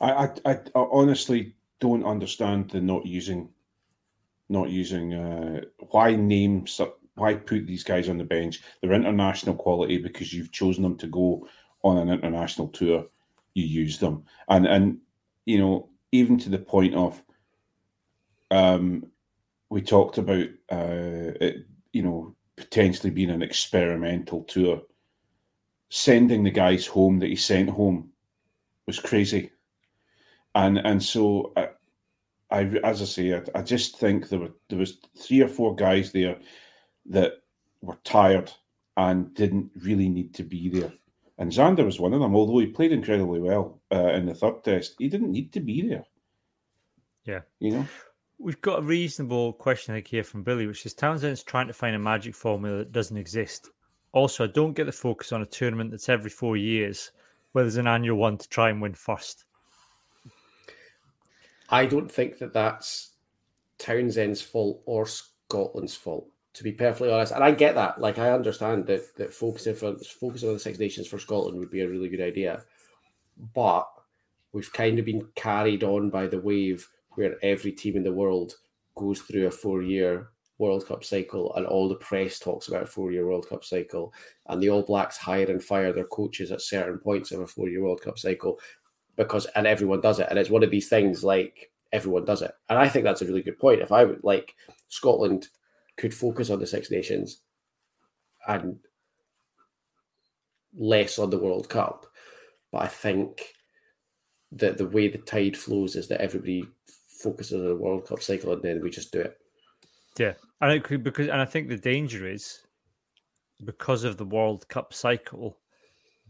I, I, I honestly don't understand the not using, not using. Uh, why name why put these guys on the bench? They're international quality because you've chosen them to go on an international tour. You use them, and and you know even to the point of, um, we talked about uh, it, you know potentially being an experimental tour. Sending the guys home that he sent home was crazy, and and so I, I as I say, I, I just think there were there was three or four guys there that were tired and didn't really need to be there. And Zander was one of them, although he played incredibly well uh, in the third test. He didn't need to be there. Yeah. You know? We've got a reasonable question I here from Billy, which is Townsend's trying to find a magic formula that doesn't exist. Also, I don't get the focus on a tournament that's every four years, where there's an annual one to try and win first. I don't think that that's Townsend's fault or Scotland's fault, to be perfectly honest. And I get that. Like, I understand that that focusing for focusing on the Six Nations for Scotland would be a really good idea, but we've kind of been carried on by the wave where every team in the world goes through a four year World Cup cycle and all the press talks about a four year World Cup cycle. And the All Blacks hire and fire their coaches at certain points of a four year World Cup cycle because, and everyone does it. And it's one of these things like everyone does it. And I think that's a really good point. If I would like Scotland could focus on the Six Nations and less on the World Cup. But I think that the way the tide flows is that everybody focuses on the World Cup cycle and then we just do it. Yeah, and it could because and I think the danger is because of the World Cup cycle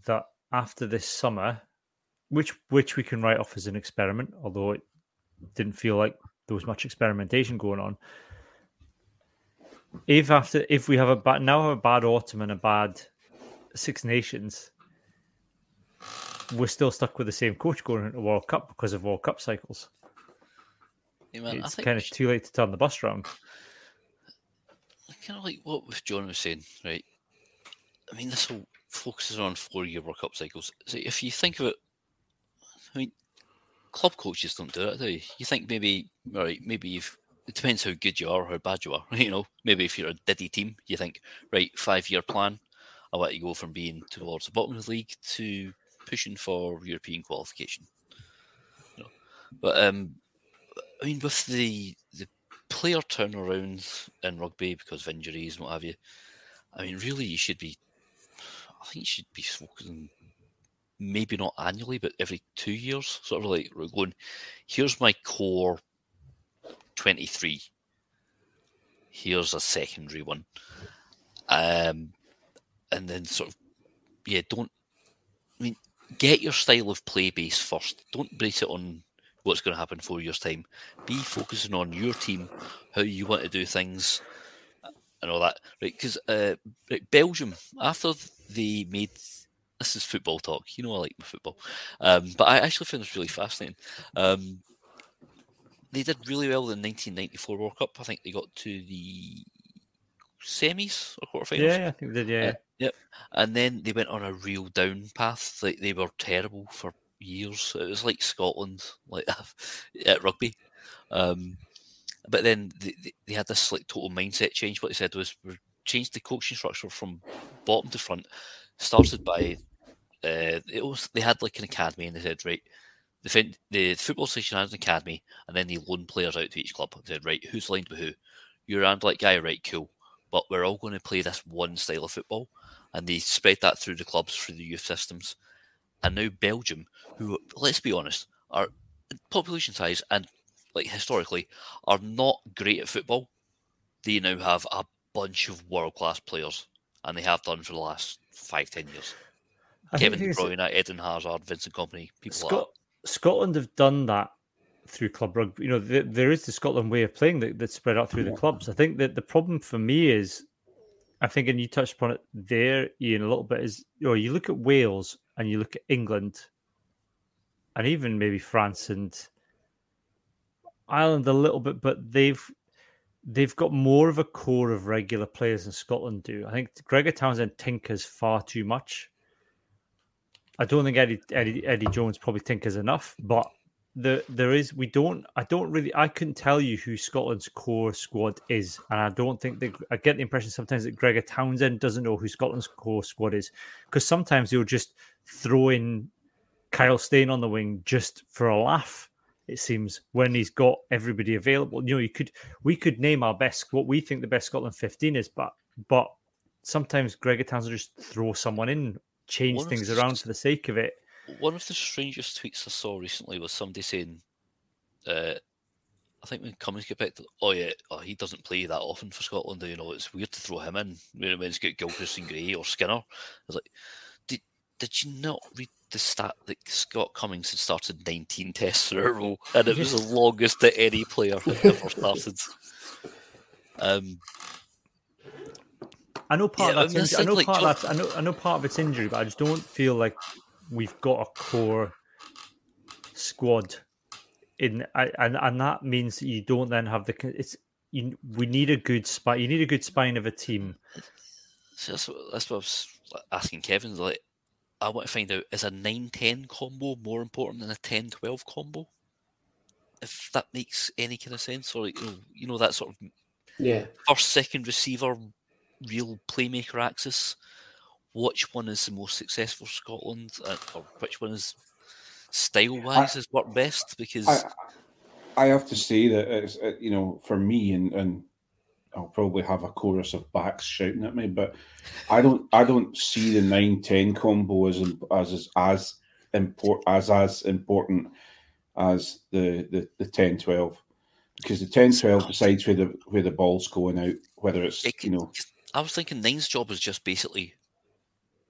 that after this summer, which which we can write off as an experiment, although it didn't feel like there was much experimentation going on. If after if we have a bad now have a bad autumn and a bad Six Nations, we're still stuck with the same coach going into World Cup because of World Cup cycles. Yeah, man, it's kind of should... too late to turn the bus around. Kind of like what John was saying, right? I mean, this whole focuses on four-year World Cup cycles. So if you think of it, I mean, club coaches don't do it, do you? You think maybe, right? Maybe you've. It depends how good you are, how bad you are. You know, maybe if you're a Diddy team, you think, right, five-year plan. I want you go from being towards the bottom of the league to pushing for European qualification. You know? But um, I mean, with the the player turnarounds in rugby because of injuries and what have you, I mean, really, you should be. I think you should be focusing, maybe not annually, but every two years, sort of like we're going. Here's my core twenty three. Here's a secondary one, um, and then sort of, yeah, don't. I mean, get your style of play base first. Don't base it on what's going to happen four years' time. Be focusing on your team, how you want to do things, and all that. Right? Because uh, Belgium, after they made this is football talk. You know, I like my football, um, but I actually found this really fascinating. Um, they did really well in the 1994 World Cup. I think they got to the semis or quarterfinals. Yeah, I think they did. Yeah. Uh, yep. And then they went on a real down path. Like they were terrible for years. It was like Scotland, like at rugby. Um, but then they, they had this like total mindset change. What they said was we changed the coaching structure from bottom to front. Started by uh, it was they had like an academy, and they said right, the, the football station has an academy, and then they loan players out to each club. They said, right, who's lined with who? You're a like guy, right? Cool. But we're all going to play this one style of football, and they spread that through the clubs, through the youth systems. And now Belgium, who, let's be honest, are population size and like historically are not great at football. They now have a bunch of world class players, and they have done for the last five, ten years. I Kevin De Bruyne, Eden Hazard, Vincent Kompany, people Scott, like Scotland have done that through club rugby. You know, the, there is the Scotland way of playing that, that's spread out through the clubs. I think that the problem for me is, I think, and you touched upon it there, Ian, a little bit, is you know, you look at Wales and you look at England, and even maybe France and Ireland a little bit, but they've they've got more of a core of regular players than Scotland do. I think Gregor Townsend tinkers far too much. I don't think Eddie Eddie, Eddie Jones probably tinkers enough, but the there is we don't I don't really I couldn't tell you who Scotland's core squad is, and I don't think that I get the impression sometimes that Gregor Townsend doesn't know who Scotland's core squad is because sometimes he'll just throw in Kyle Steyn on the wing just for a laugh. It seems when he's got everybody available. You know, you could we could name our best what we think the best Scotland fifteen is, but but sometimes Gregor Townsend just throw someone in, change one things around for the sake of it. One of the strangest tweets I saw recently was somebody saying, uh, I think when Cummings get picked, oh yeah, oh, he doesn't play that often for Scotland. You know, it's weird to throw him in when it's got Gilchrist and Gray or Skinner. I was like, did did you not read the stat that Scott Cummings had started 19 tests in a row, and it was the longest that any player had ever started. Um, I know part yeah, of that's I, mean, I know like part of that. I know I know part of it's injury, but I just don't feel like we've got a core squad in, and and that means you don't then have the. It's you, we need a good spine. You need a good spine of a team. So that's, what, that's what I was asking Kevin. Like, I want to find out is a 9 10 combo more important than a 10 12 combo? If that makes any kind of sense, or you know, you know that sort of yeah first second receiver, real playmaker axis. Which one is the most successful for Scotland, uh, or which one is style wise has worked best? Because I, I, have to say that it's you know for me and and I'll probably have a chorus of backs shouting at me, but I don't I don't see the 9-10 combo as as as import as as important as the the, the 10-12 because the 10-12 decides where the where the ball's going out, whether it's it you know. I was thinking Nine's job is just basically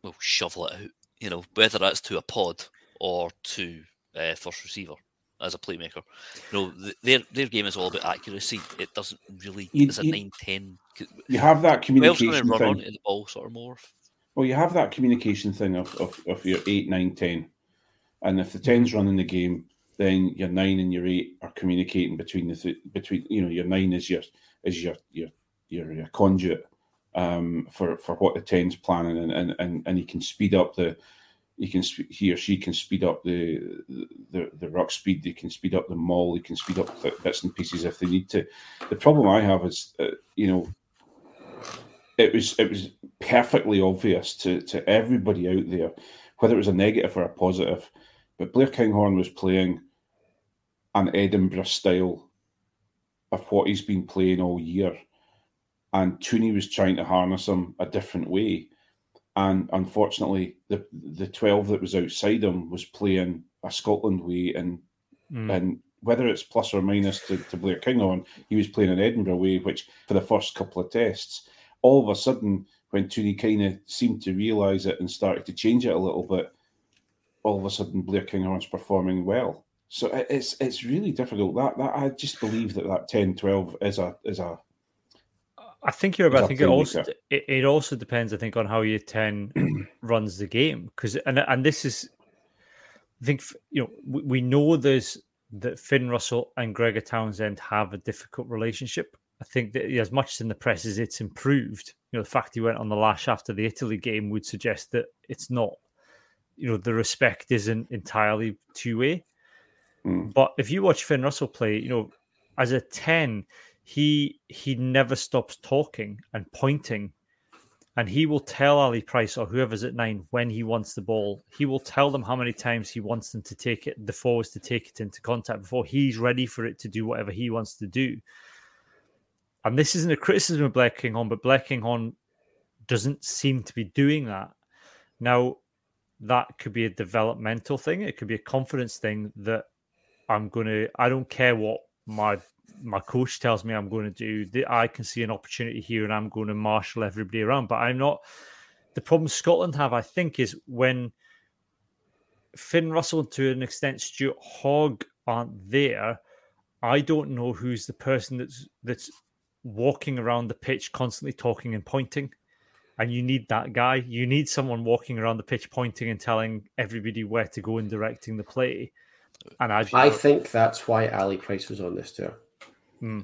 well shovel it out, you know, whether that's to a pod or to uh, first receiver as a playmaker. You know, their their game is all about accuracy. It doesn't really. You, it's a 9 10. You have that communication run thing. onto the ball sort of more. Well, you have that communication thing of, of, of your 8, 9, 10. And if the 10's running the game, then your 9 and your 8 are communicating between the th- between you know your 9 is your is your your your, your conduit um, for for what the 10's planning and, and and and you can speed up the you can he or she can speed up the, the the ruck speed. They can speed up the maul. They can speed up bits and pieces if they need to. The problem I have is, uh, you know, it was it was perfectly obvious to to everybody out there, whether it was a negative or a positive, but Blair Kinghorn was playing an Edinburgh style of what he's been playing all year, and Tooney was trying to harness him a different way and unfortunately, the the twelve that was outside him was playing a Scotland way, and mm. and whether it's plus or minus to, to Blair Kinghorn, he was playing an Edinburgh way, which for the first couple of tests, all of a sudden, when Tooney kind of seemed to realise it and started to change it a little bit, all of a sudden Blair Kinghorn's performing well. So it's it's really difficult. That that I just believe that that 10-12 is a is a I think you're about. I think it also it, it, also depends. I think on how your ten runs the game because and and this is, I think you know we, we know there's that Finn Russell and Gregor Townsend have a difficult relationship. I think that as much as in the press as it's improved, you know, the fact he went on the lash after the Italy game would suggest that it's not, you know, the respect isn't entirely two way. Mm. But if you watch Finn Russell play, you know, as a 10, he he never stops talking and pointing and he will tell Ali Price or whoever's at nine when he wants the ball. He will tell them how many times he wants them to take it, the forwards to take it into contact before he's ready for it to do whatever he wants to do. And this isn't a criticism of Blair Kinghorn, but Blair Kinghorn doesn't seem to be doing that. Now, that could be a developmental thing. It could be a confidence thing that I'm going to, I don't care what my my coach tells me I'm going to do. I can see an opportunity here and I'm going to marshal everybody around. But I'm not. The problem Scotland have, I think, is when Finn Russell to an extent Stuart Hogg aren't there. I don't know who's the person that's that's walking around the pitch constantly talking and pointing. And you need that guy. You need someone walking around the pitch pointing and telling everybody where to go and directing the play. And I, I think that's why Ali Price was on this tour. Hmm.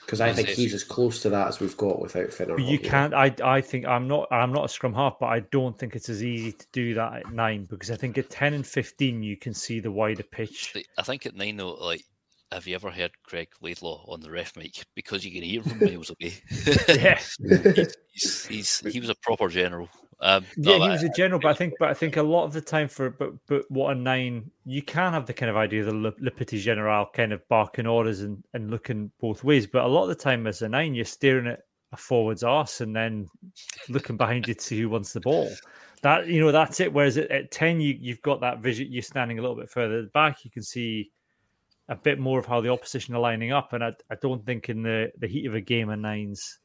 Because I think he's as close to that as we've got without Finn. But you can't. I I think I'm not. I'm not a scrum half, but I don't think it's as easy to do that at nine because I think at ten and fifteen you can see the wider pitch. I think at nine though, like have you ever heard Greig Laidlaw on the ref mic? Because you can hear him miles away. yeah, he's, he's, he's, he was a proper general. Um, yeah, he was a general, but I think, but I think a lot of the time for, but but what a nine, you can have the kind of idea of the Le, Le Petit General kind of barking orders and, and looking both ways, but a lot of the time as a nine, you're staring at a forward's arse and then looking behind you to see who wants the ball. That you know, that's it. Whereas at, at ten, you you've got that vision. You're standing a little bit further back. You can see a bit more of how the opposition are lining up, and I, I don't think in the the heat of a game of nines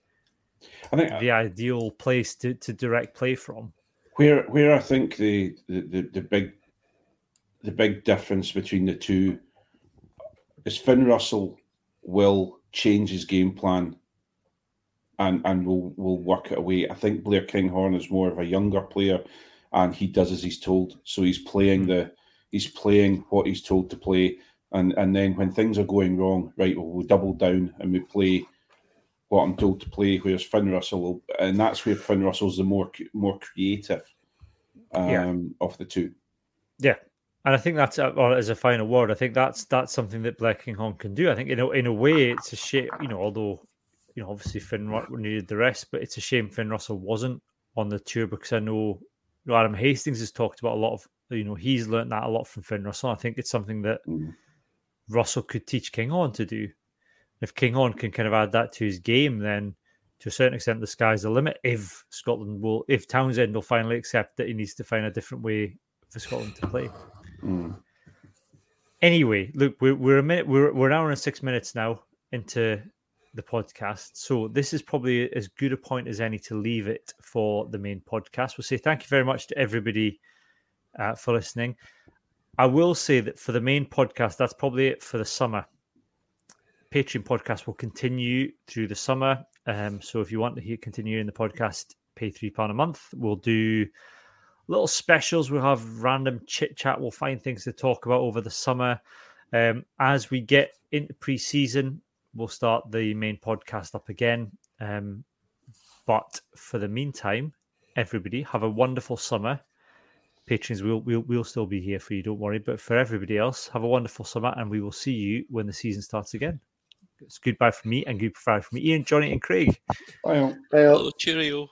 I think the ideal place to, to direct play from. Where where I think the, the, the, the big the big difference between the two is Finn Russell will change his game plan and and will will work it away. I think Blair Kinghorn is more of a younger player and he does as he's told. So he's playing hmm. the he's playing what he's told to play. And and then when things are going wrong, right, well, we'll double down and we play what I'm told to play. Whereas Finn Russell will, and that's where Finn Russell's the more more creative um, yeah. of the two. Yeah, and I think that's as a final word. I think that's that's something that Blair Kinghorn can do. I think in a in a way, it's a shame. You know, although you know, obviously Finn needed the rest, but it's a shame Finn Russell wasn't on the tour because I know Adam Hastings has talked about a lot of. You know, he's learned that a lot from Finn Russell. I think it's something that mm. Russell could teach Kinghorn to do if Kinghorn can kind of add that to his game, then to a certain extent the sky's the limit. If Scotland will, if Townsend will finally accept that he needs to find a different way for Scotland to play. Mm. Anyway, look, we're, we're a minute, we're we're an hour and six minutes now into the podcast, so this is probably as good a point as any to leave it for the main podcast. We'll say thank you very much to everybody uh, for listening. I will say that for the main podcast, that's probably it for the summer. Patreon podcast will continue through the summer. Um, so if you want to hear continuing the podcast, pay three pound a month. We'll do little specials. We'll have random chit chat. We'll find things to talk about over the summer. Um, as we get into pre-season, we'll start the main podcast up again. Um, but for the meantime, everybody have a wonderful summer. Patrons, we'll, we'll we'll still be here for you. Don't worry. But for everybody else, have a wonderful summer, and we will see you when the season starts again. It's goodbye for me and goodbye for me, Ian, Johnny, and Craig. Bye. Bye. Cheerio.